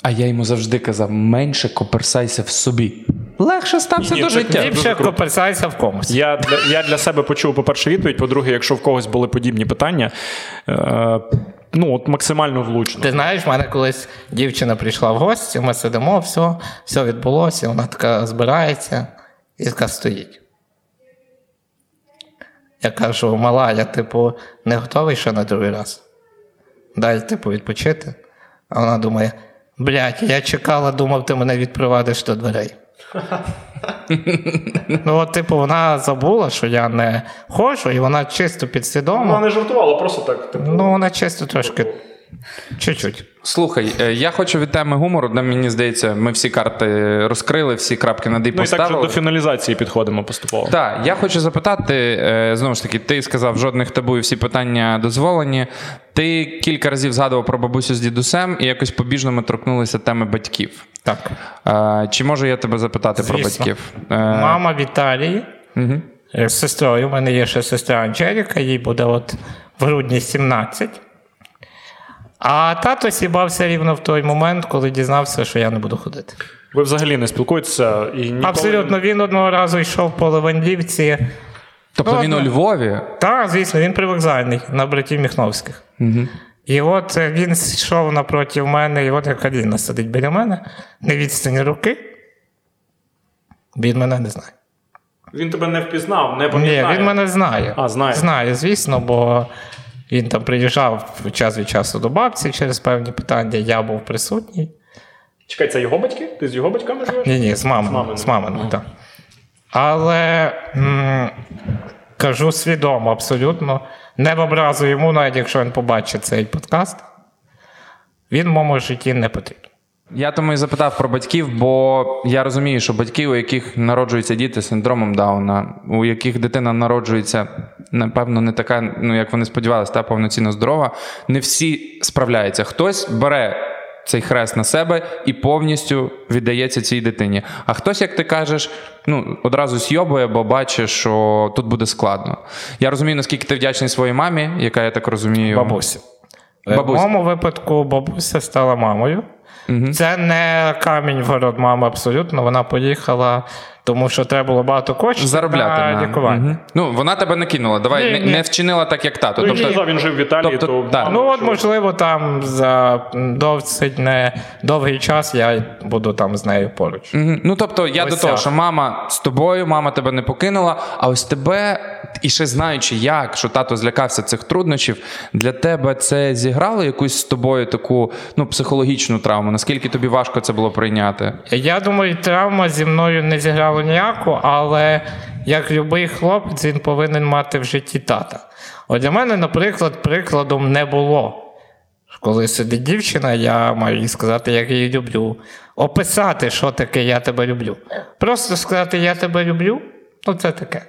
А я йому завжди казав: менше коперсайся в собі. Легше стався Ні, до життя. дуже Ліпше коперсайся в комусь. Я для, я для себе почув, по-перше, відповідь. По-друге, якщо в когось були подібні питання, е, ну от максимально влучно. Ти знаєш, в мене колись дівчина прийшла в гості, ми сидимо, все, все відбулося, вона така збирається і така стоїть. Я кажу, мала, я, типу, не готовий ще на другий раз. Дай, типу, відпочити. А вона думає: блядь, я чекала, думав, ти мене відпровадиш до дверей. ну, от, типу, вона забула, що я не ходжу, і вона чисто підсвідомо. Вона не жартувала, просто так. Типу, Ну, вона чисто трошки. Чуть-чуть. Слухай, е, я хочу від теми гумору, де мені здається, ми всі карти розкрили, всі крапки над «і» ну і так же до фіналізації підходимо поступово. Так, я хочу запитати, е, знову ж таки, ти сказав, жодних табу і всі питання дозволені. Ти кілька разів згадував про бабусю з дідусем і якось побіжно ми торкнулися теми батьків. Так. Е, Чи можу я тебе запитати про батьків? Мама в Італії Мгм. е, з сестрою. У мене є ще сестра Анжеліка, їй буде от в грудні 17. А тато сібався рівно в той момент, коли дізнався, що я не буду ходити. Ви взагалі не спілкуєтеся і ніколи... Абсолютно, він одного разу йшов по Левандівці. Тобто Ну, він у. Львові. Так, звісно, він привокзальний на братів Міхновських. Угу. І от е, він йшов напроти мене, і от як Аліна сидить біля мене, на відстані руки. Він мене не знає. Він тебе не впізнав, не Ні, він мене знає. А, знає. Знає, звісно, бо він там приїжджав час від часу до бабці через певні питання, я був присутній. Чекай, це його батьки? Ти з його батьками живеш? Ні, ні, з мамою. З маминою. З маминою, так. Але м- кажу свідомо, абсолютно. Не в образу йому, навіть якщо він побачить цей подкаст, він в моєму житті не потрібен. Я тому і запитав про батьків, бо я розумію, що батьки, у яких народжуються діти з синдромом Дауна, у яких дитина народжується, напевно, не така, ну як вони сподівалися, та повноцінно здорова, не всі справляються. Хтось бере цей хрест на себе і повністю віддається цій дитині. А хтось, як ти кажеш, ну одразу сйобує, бо бачить, що тут буде складно. Я розумію, наскільки ти вдячний своїй мамі, яка я так розумію. Бабуся. Е, Бабуся. В моєму випадку бабуся стала мамою. Це не камінь в город мами абсолютно. Вона поїхала, тому що треба було багато коштів Заробляти на лікування. Мгм. Ну вона тебе не кинула. Давай Ні, не, ні. не вчинила так, як тато. Ну, він Тобто, він жив в Італії, тобто, то... да. Ну, от, можливо, там за досить не довгий час я буду там з нею поруч. Мгм. Ну тобто, я Ось до того, так. що мама з тобою, мама тебе не покинула. А ось тебе, і ще знаючи, як що тато злякався цих труднощів, для тебе це зіграло якусь з тобою таку ну психологічну травму. Наскільки тобі важко це було прийняти? Я думаю, травма зі мною не зіграла ніяку, але як будь-який хлопець, він повинен мати в житті тата. От для мене, наприклад, прикладом не було. Коли сидить дівчина, я маю їй сказати, як я її люблю. Описати, що таке я тебе люблю. Просто сказати я тебе люблю, ну це таке.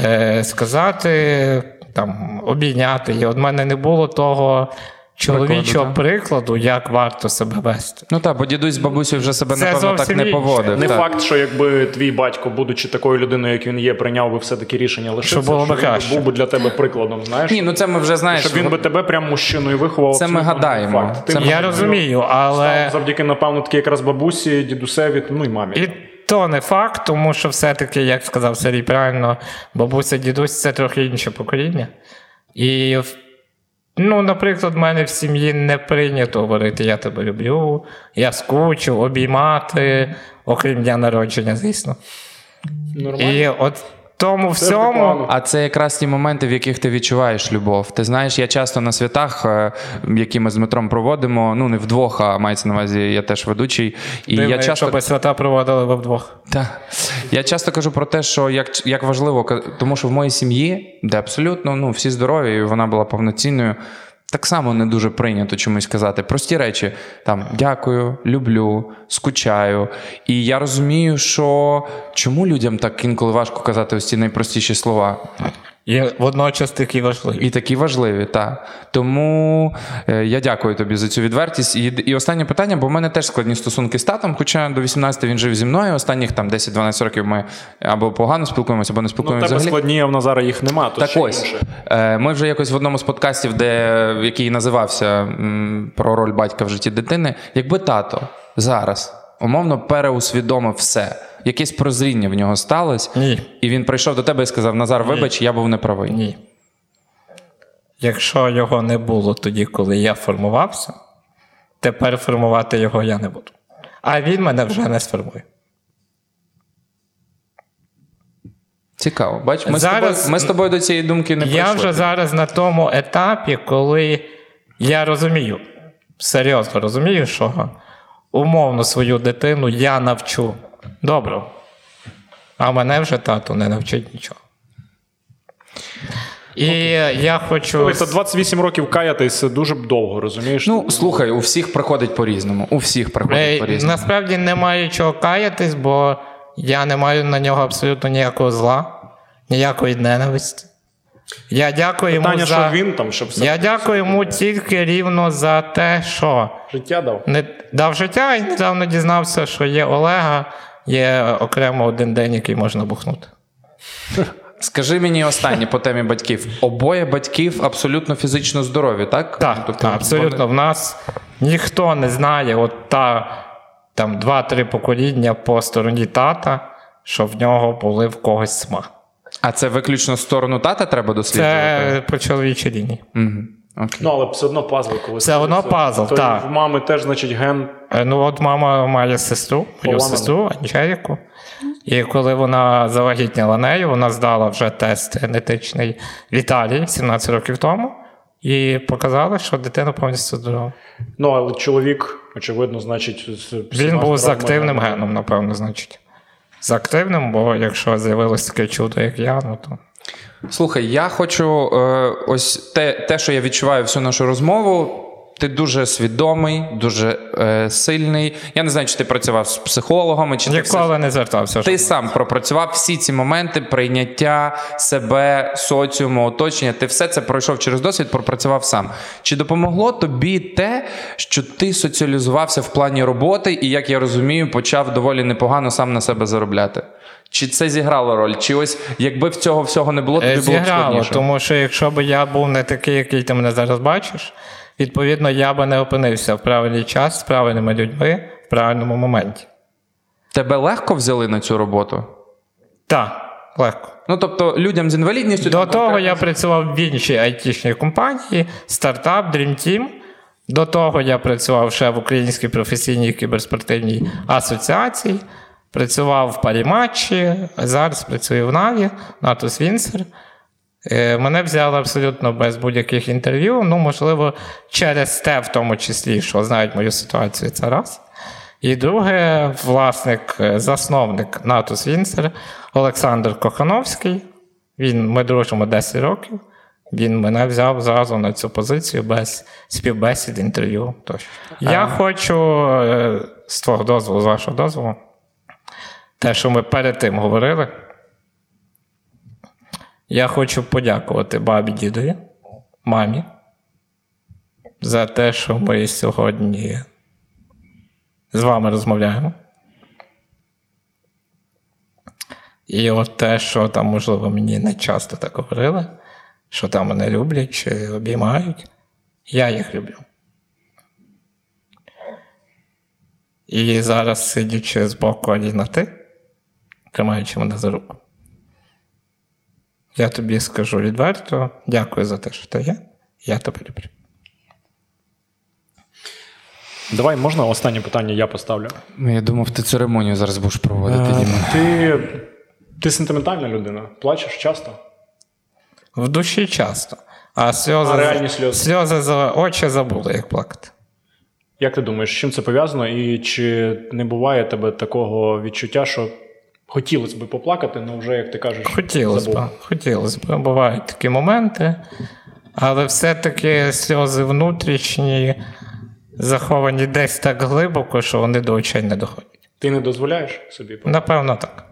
Е, сказати, там, обійняти. І от мене не було того чоловічого так? прикладу, як варто себе вести. Ну так, бо дідусь з бабусею вже себе Це напевно так не поводив. Не так. факт, що якби твій батько, будучи такою людиною, як він є, прийняв би все-таки рішення лишитися, Що було би він був би для тебе прикладом, знаєш? Ні, ну це ми вже знаєш. Щоб він би тебе прям мужчиною виховав. Це ми гадаємо. Факт. Це ми Я розумію, але завдяки, напевно, таки якраз бабусі, дідусеві, ну і мамі. і то не факт, тому що все-таки, як сказав Сергій правильно, бабуся, дідусь це трохи інше покоління. І, в- ну, наприклад, в мене в сім'ї не прийнято говорити Я тебе люблю, я скучу, обіймати, окрім дня народження, звісно. Нормально. І от тому Це всьому. А це якраз ті моменти, в яких ти відчуваєш любов. Ти знаєш, я часто на святах, е, які ми з Дмитром проводимо, ну не вдвох, а мається на увазі, я теж ведучий. І Дивно, я якщо часто би свята проводили ви вдвох. Так. Я часто кажу про те, що як, як важливо, тому що в моїй сім'ї, де абсолютно ну, всі здорові, і вона була повноцінною, так само не дуже прийнято чомусь казати. Прості речі: там дякую, люблю, скучаю. І я розумію, що чому людям так інколи важко казати ось ці найпростіші слова. І водночас такі важливі. І такі важливі, так. Тому е, я дякую тобі за цю відвертість. І, і останнє питання, бо в мене теж складні стосунки з татом, хоча до 18 він жив зі мною. Останніх там 10-12 років ми або погано спілкуємося, або не Ну, спілкуємося тебе взагалі. складні, а в Назара їх нема. То Так ще ось, інше. е, ми вже якось в одному з подкастів, де, який називався м, про роль батька в житті дитини. Якби тато зараз умовно переусвідомив все, якесь прозріння в нього сталося, Ні. і він прийшов до тебе і сказав: Назар, вибач, я був неправий. Ні. Якщо його не було тоді, коли я формувався, тепер формувати його я не буду. А він мене вже не сформує. Цікаво. Бач, ми, Зараз- з тобою, ми з тобою до цієї думки не я прийшли. вже зараз на тому етапі, коли я розумію, серйозно розумію, що умовно свою дитину я навчу добре. А мене вже тато не навчить нічого. І я хочу. Дивися, 28 років каятись дуже б довго, розумієш? Ну, слухай, у всіх проходить по-різному. У всіх проходить Е, по-різному. Насправді не маю чого каятись, бо я не маю на нього абсолютно ніякого зла, ніякої ненависті. Я дякую йому за... що він там, щоб все Я дякую йому тільки рівно за те, що життя дав. не дав життя і недавно дізнався, що є Олега, є окремо один день, який можна бухнути. Скажи мені останнє по темі батьків. Обоє батьків абсолютно фізично здорові, так? Так, Тобто так абсолютно. вони- В нас ніхто не знає, от та там два-три покоління по стороні тата, що в нього були в когось сма. А це виключно сторону тата треба досліджувати? Це по чоловічій лінії. Угу. Окей. Ну, але все одно пазли, коли Все одно пазл, то так. В мами теж, значить, ген. Е, Ну, от мама має сестру, мою Поламану. сестру Анчерику. І коли вона завагітніла нею, вона здала вже тест генетичний в Італії 17 років тому. І показали, що дитина повністю здорова. Ну, але чоловік, очевидно, значить, з Він всіма був з здоровими активним генами. геном, напевно, значить. З активним, бо якщо з'явилось таке чудо, як я, ну то. Слухай, я хочу е, ось те, те, що я відчуваю всю нашу розмову. Ти дуже свідомий, дуже е, сильний. Я не знаю, чи ти працював з психологами, чи ти все не звертався. Ти сам пропрацював всі ці моменти прийняття себе, соціуму, оточення. Ти все це пройшов через досвід, пропрацював сам. Чи допомогло тобі те, що ти соціалізувався в плані роботи, і як я розумію, почав доволі непогано сам на себе заробляти? Чи це зіграло роль? Чи ось якби в цього всього не було, тобі Е, було б Зіграло, складніше? тому що якщо б я був не такий, який ти мене зараз бачиш, відповідно, я би не опинився в правильний час з правильними людьми в правильному моменті. Тебе легко взяли на цю роботу? Так, легко. Ну тобто людям з інвалідністю До того я працював в іншій айтішній компанії, стартап Dream Team. До того я працював ще в Українській професійній кіберспортивній асоціації, працював в паріматчі, зараз працюю в NAVI, Natus Vincere. Е, Мене взяли абсолютно без будь-яких інтерв'ю. Ну, можливо, через те, в тому числі, що знають мою ситуацію, це раз. І друге, власник, е, засновник Natus Vincere Олександр Кохановський. Він, ми дружимо 10 років. Він мене взяв зразу на цю позицію без співбесід, інтерв'ю. Тощо. Я хочу, е, з твого дозволу, з вашого дозволу, те, що ми перед тим говорили. Я хочу подякувати бабі дідові, мамі, за те, що ми сьогодні з вами розмовляємо. І от те, що там, можливо, мені не часто так говорили, що там мене люблять чи обіймають, я їх люблю. І зараз, сидячи з боку на ти, тримаючи мене за руку. Я тобі скажу відверто, дякую за те, що ти є. Я тебе люблю. Давай можна останнє питання я поставлю. Ну, Я думав, ти церемонію зараз будеш проводити. Е, Діма. Ти, ти сентиментальна людина? Плачеш часто? В душі часто. А сльози, А реальні сльози? сльози за очі забули, як плакати. Як ти думаєш, з чим це пов'язано? І чи не буває тебе такого відчуття, що хотілося б поплакати, але вже, як ти кажеш, Хотілося б, хотілося б. Бувають такі моменти, але все-таки сльози внутрішні, заховані десь так глибоко, що вони до очей не доходять. Ти не дозволяєш собі? Напевно, так.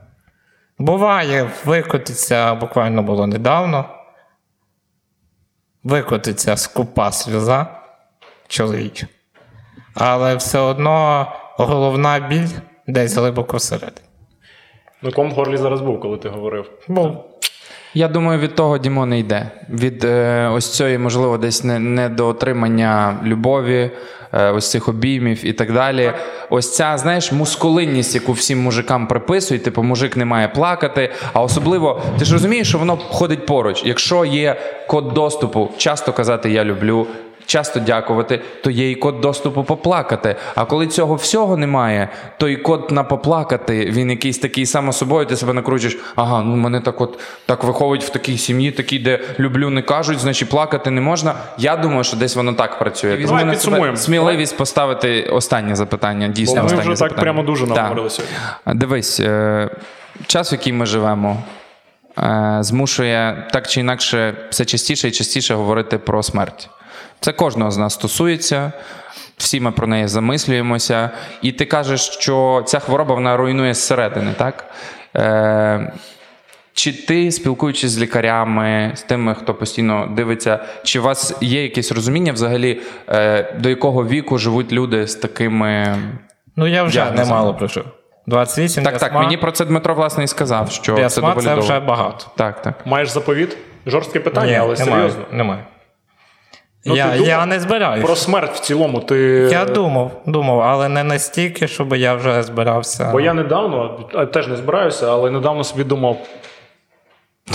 Буває, викотиться, буквально було недавно. Викотиться скупа сльоза чоловіча. Але все одно головна біль десь глибоко всередині. Ну, ком в горлі зараз був, коли ти говорив. Був. Я думаю, від того Дімо не йде. Від е, ось цієї, можливо, десь не, недоотримання любові, е, ось цих обіймів і так далі. Ось ця, знаєш, мускулинність, яку всім мужикам приписують, типу, мужик не має плакати. А особливо, ти ж розумієш, що воно ходить поруч. Якщо є код доступу, часто казати Я люблю. Часто дякувати, то є і код доступу поплакати. А коли цього всього немає, то і код на поплакати, він якийсь такий само собою, ти себе накручуєш. Ага, ну мене так от так виховують в такій сім'ї, такі, де люблю, не кажуть, значить плакати не можна. Я думаю, що десь воно так працює. Давай Тому на підсумуємо. себе сміливість поставити останнє запитання. Бо Дійсно, ми останнє вже так прямо дуже Так. наговорили сьогодні. Дивись, е, час, в який ми живемо, е, змушує так чи інакше все частіше і частіше говорити про смерть. Це кожного з нас стосується. Всі ми про неї замислюємося. І ти кажеш, що ця хвороба вона руйнує зсередини, так? Е, чи ти, спілкуючись з лікарями, з тими, хто постійно дивиться, чи у вас є якесь розуміння взагалі, е, до якого віку живуть люди з такими. Ну, я вже немало прожив. 28 Так, так, СМА. мені про це Дмитро власне і сказав, що для це доволі це довго. вже багато. Так, так. Маєш заповіт? Жорстке питання, але немає, серйозно. Немає. Ну, я, думав я не збираюся. Про смерть в цілому ти. Я думав, думав, але не настільки, щоб я вже збирався. Бо я недавно, теж не збираюся, але недавно собі думав,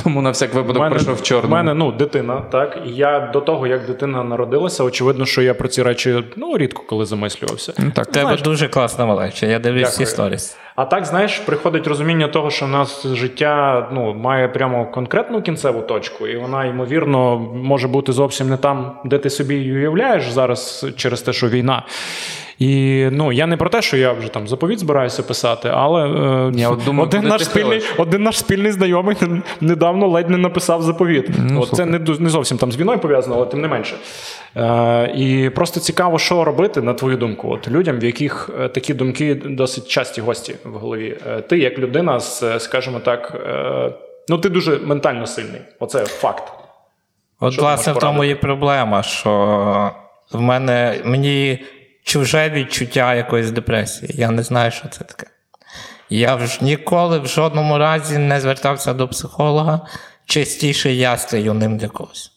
Тому на всяк випадок мене, прийшов в в чорному. мене ну, дитина, так. І я до того, як дитина народилася, очевидно, що я про ці речі ну, рідко коли замислювався. Ну, так. В тебе знаєш- дуже класна малеча. Я дивлюсь всі Дякую. сторіс. А так, знаєш, приходить розуміння того, що в нас життя ну, має прямо конкретну кінцеву точку, і вона, ймовірно, може бути зовсім не там, де ти собі її уявляєш зараз через те, що війна. І ну я не про те, що я вже там заповіт збираюся писати, але е, Я от думаю, один, наш спільний, хилиш? один наш спільний знайомий недавно ледь не написав заповіт. Ну, от, це не, не зовсім там з війною пов'язано, але тим не менше. Е, і просто цікаво, що робити, на твою думку, от людям, в яких е, такі думки досить часті гості в голові. Е, ти, як людина, з, скажімо так, е, ну ти дуже ментально сильний. Оце факт. От, власне, в тому і проблема, що в мене мені чуже відчуття якоїсь депресії. Я не знаю, що це таке. Я ж ніколи в жодному разі не звертався до психолога. Частіше я стаю ним для когось.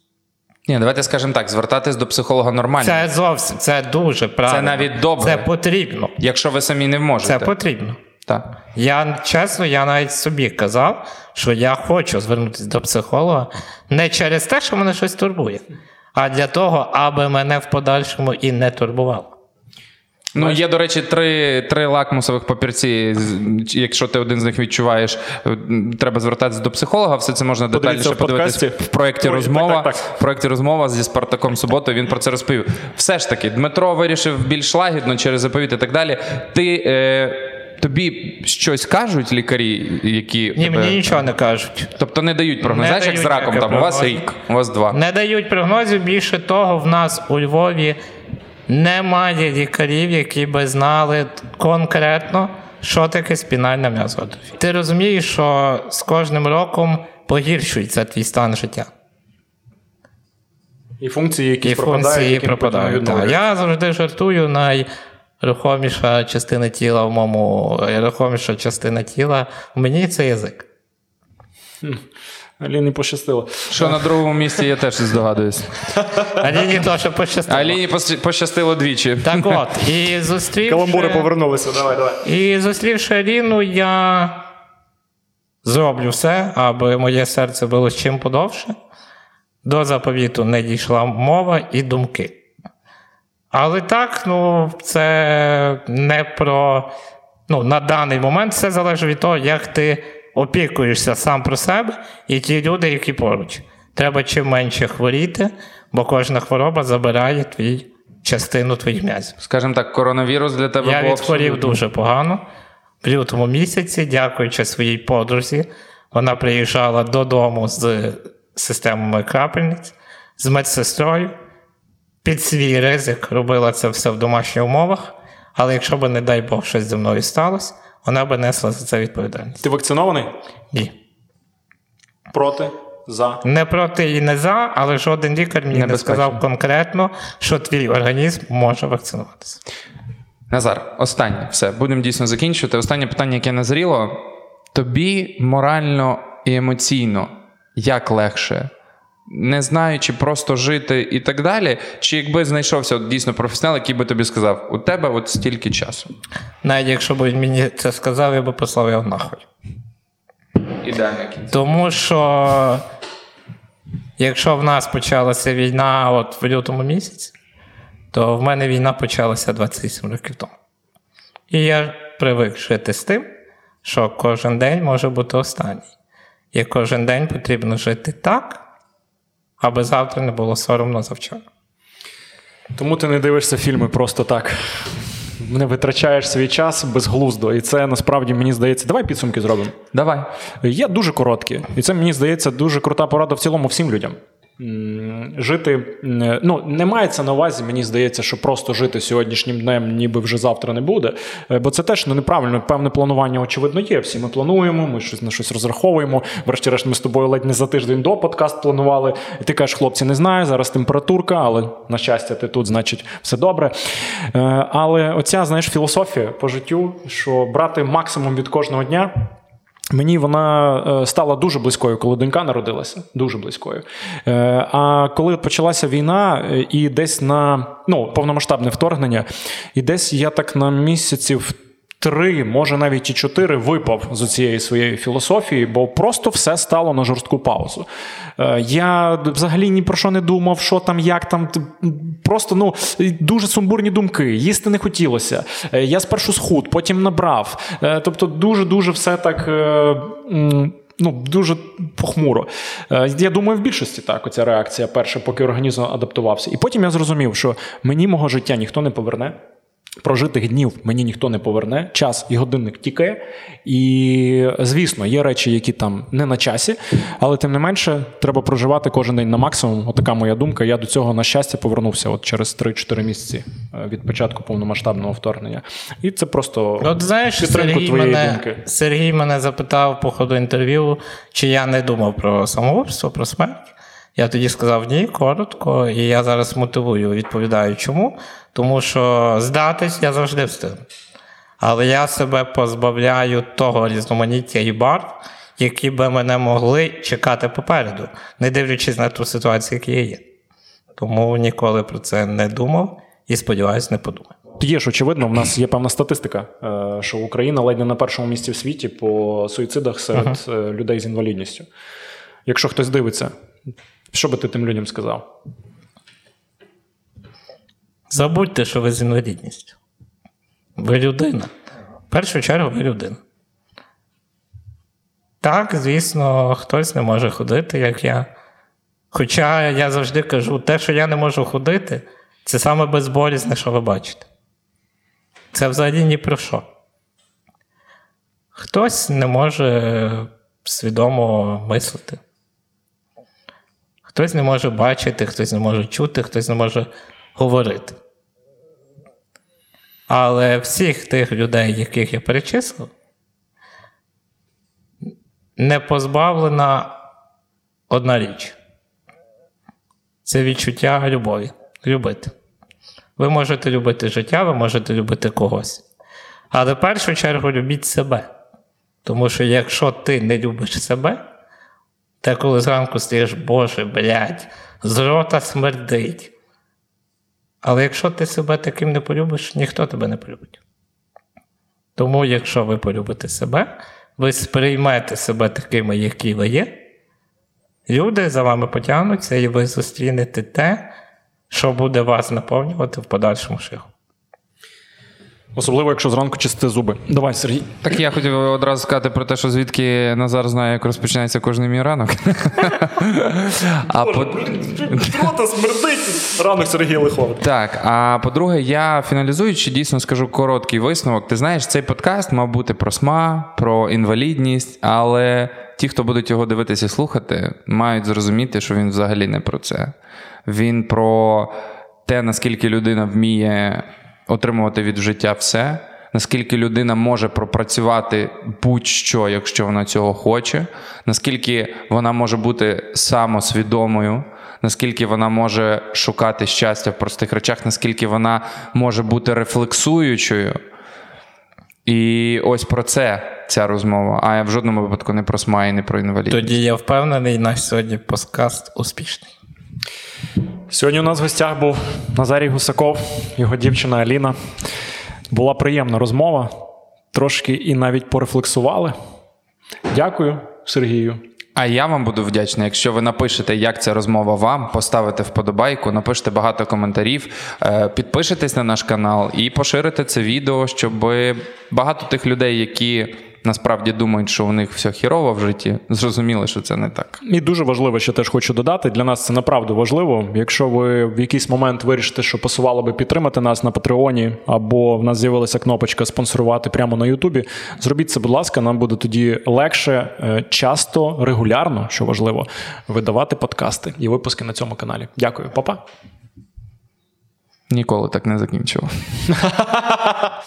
Ні, давайте скажемо так: звертатись до психолога нормально. Це зовсім це дуже правильно. Це навіть добре. Це потрібно. Якщо ви самі не можете. Це потрібно. Так. Я чесно, я навіть собі казав, що я хочу звернутися до психолога не через те, що мене щось турбує, а для того, аби мене в подальшому і не турбувало. Ну, є, до речі, три, три лакмусових папірці. Якщо ти один з них відчуваєш, е, треба звертатися до психолога. Все це можна Подивіться детальніше подивитися в проєкті Ой, розмова. так, так, так. В проєкті розмова зі Спартаком Суботою. Він про це розповів. Все ж таки, Дмитро вирішив більш лагідно через заповіт і так далі. Ти. Е, Тобі щось кажуть лікарі, які Ні, тебе- мені нічого не кажуть. тобто не дають прогноз. Знаєш, як з раком там у вас рік, у вас два. Не дають прогнозів. Більше того, в нас у Львові немає лікарів, які би знали конкретно, що таке спінальна м'язова атрофія. Ти розумієш, що з кожним роком погіршується твій стан життя. І функції, які І пропадають, функції які пропадають. Так. Я завжди жартую, найрухоміша частина тіла в моєму рухоміша частина тіла в мені це язик. Аліні пощастило. Що на другому місці я теж здогадуюсь. Аліні теж пощастило. Аліні пощастило двічі. Так от, і зустрівши, Каламбури повернулися. Давай, давай. і зустрівши Аліну, я зроблю все, аби моє серце було чим подовше. До заповіту не дійшла мова і думки. Але так, ну, це не про. Ну, на даний момент все залежить від того, як ти опікуєшся сам про себе і ті люди, які поруч. Треба чим менше хворіти, бо кожна хвороба забирає твій частину твоїх м'язів. Скажімо так, коронавірус для тебе Я був відхворів абсолютно- дуже погано. В лютому місяці, дякуючи своїй подрузі, вона приїжджала додому з системами крапельниць, з медсестрою. Під свій ризик робила це все в домашніх умовах. Але якщо б, не дай Бог, щось зі мною сталося, вона б несла за це відповідальність. Ти вакцинований? Ні. Проти? За? Не проти і не за, але жоден лікар мені не сказав конкретно, що твій організм може вакцинуватися. Назар, останнє все. Будемо дійсно закінчувати. Останнє питання, яке назріло. Тобі морально і емоційно як легше? Не знаючи просто жити і так далі, чи якби знайшовся от дійсно професіонал, який би тобі сказав, у тебе от стільки часу. Навіть якщо б він мені це сказав, я би послав його нахуй. Ідеально кінець. Тому що якщо в нас почалася війна от в лютому місяці, то в мене війна почалася 28 років тому. І я привик жити з тим, що кожен день може бути останній. І кожен день потрібно жити так, аби завтра не було соромно за вчора. Тому ти не дивишся фільми просто так. Не витрачаєш свій час безглуздо. І це насправді мені здається. Давай підсумки зробимо. Давай. Є дуже короткі. І це мені здається дуже крута порада в цілому всім людям. Жити. Ну, не мається на увазі, мені здається, що просто жити сьогоднішнім днем, ніби вже завтра не буде. Е, бо це теж ну, неправильно. Певне планування, очевидно, є. Всі ми плануємо, ми щось на щось розраховуємо. Врешті-решт, ми з тобою ледь не за тиждень до подкаст планували. І ти кажеш, хлопці, не знаю, зараз температурка, але на щастя, ти тут, значить, все добре. Е, але оця, знаєш, філософія по життю, що брати максимум від кожного дня. Мені вона е, стала дуже близькою, коли донька народилася. Дуже близькою. Е, а коли почалася війна, е, і десь на ну, повномасштабне вторгнення, і десь я так на місяців три, може навіть і чотири випав з цієї своєї філософії, бо просто все стало на жорстку паузу. Е, я взагалі ні про що не думав, що там, як там. Просто ну, дуже сумбурні думки. Їсти не хотілося. Е, я спершу схуд, потім набрав. Е, тобто, дуже-дуже все так. Ну, дуже похмуро. Я думаю, в більшості так, оця реакція перша, поки організм адаптувався. І потім я зрозумів, що мені мого життя ніхто не поверне. Прожитих днів мені ніхто не поверне, час і годинник тікає. І, звісно, є речі, які там не на часі, але тим не менше треба проживати кожен день на максимум. Отака моя думка. Я до цього, на щастя, повернувся от через 3-4 місяці е, від початку повномасштабного вторгнення. І це просто от, знаєш, Сергій твоєї мене, думки. Сергій мене запитав по ходу інтерв'ю, чи я не думав про самогубство, про смерть. Я тоді сказав ні, коротко, і я зараз мотивую, відповідаю, чому. Тому що здатись я завжди встигну. Але я себе позбавляю того різноманіття і барв, які би мене могли чекати попереду, не дивлячись на ту ситуацію, яка є. Тому ніколи про це не думав і сподіваюся, не подумаю. Є ж очевидно, в нас є певна статистика, е, що Україна ледь не на першому місці в світі по суїцидах серед uh-huh. людей з інвалідністю. Якщо хтось дивиться, що би ти тим людям сказав? Забудьте, що ви з інвалідністю. Ви людина. В першу чергу, ви людина. Так, звісно, хтось не може ходити, як я. Хоча я завжди кажу, те, що я не можу ходити, це саме безболісне, що ви бачите. Це взагалі ні про що. Хтось не може свідомо мислити. Хтось не може бачити, хтось не може чути, хтось не може говорити. Але всіх тих людей, яких я перечислив, не позбавлена одна річ. Це відчуття любові. Любити. Ви можете любити життя, ви можете любити когось. Але в першу чергу любіть себе. Тому що якщо ти не любиш себе, ти коли зранку стаєш, Боже, блядь, з рота смердить. Але якщо ти себе таким не полюбиш, ніхто тебе не полюбить. Тому, якщо ви полюбите себе, ви сприймете себе такими, які ви є, люди за вами потягнуться, і ви зустрінете те, що буде вас наповнювати в подальшому шляху. Особливо, якщо зранку чистити зуби. Давай, Сергій. Так я хотів одразу сказати про те, що звідки Назар знає, як розпочинається кожен мій ранок. А по... смердить ранок Сергій Лихов. Так, а по-друге, я фіналізуючи, дійсно скажу короткий висновок. Ти знаєш, цей подкаст мав бути про СМА, про інвалідність, але ті, хто будуть його дивитися і слухати, мають зрозуміти, що він взагалі не про це. Він про те, наскільки людина вміє отримувати від життя все, наскільки людина може пропрацювати будь-що, якщо вона цього хоче, наскільки вона може бути самосвідомою, наскільки вона може шукати щастя в простих речах, наскільки вона може бути рефлексуючою. І ось про це ця розмова. А я в жодному випадку не про СМА і не про інвалідність. Тоді я впевнений, наш сьогодні подкаст успішний. Сьогодні у нас в гостях був Назарій Гусаков, його дівчина Аліна. Була приємна розмова, трошки і навіть порефлексували. Дякую, Сергію. А я вам буду вдячний, якщо ви напишете, як ця розмова вам, поставите вподобайку, напишете багато коментарів, е, підпишетесь на наш канал і поширите це відео, щоб багато тих людей, які насправді думають, що у них все хірово в житті, зрозуміли, що це не так. І дуже важливо, що теж хочу додати. Для нас це направду важливо. Якщо ви в якийсь момент вирішите, що посувало би підтримати нас на Патреоні, або в нас з'явилася кнопочка спонсорувати прямо на Ютубі, зробіть це, будь ласка, нам буде тоді легше, е, часто, регулярно, що важливо, видавати подкасти і випуски на цьому каналі. Дякую, папа. Ніколи так не закінчував.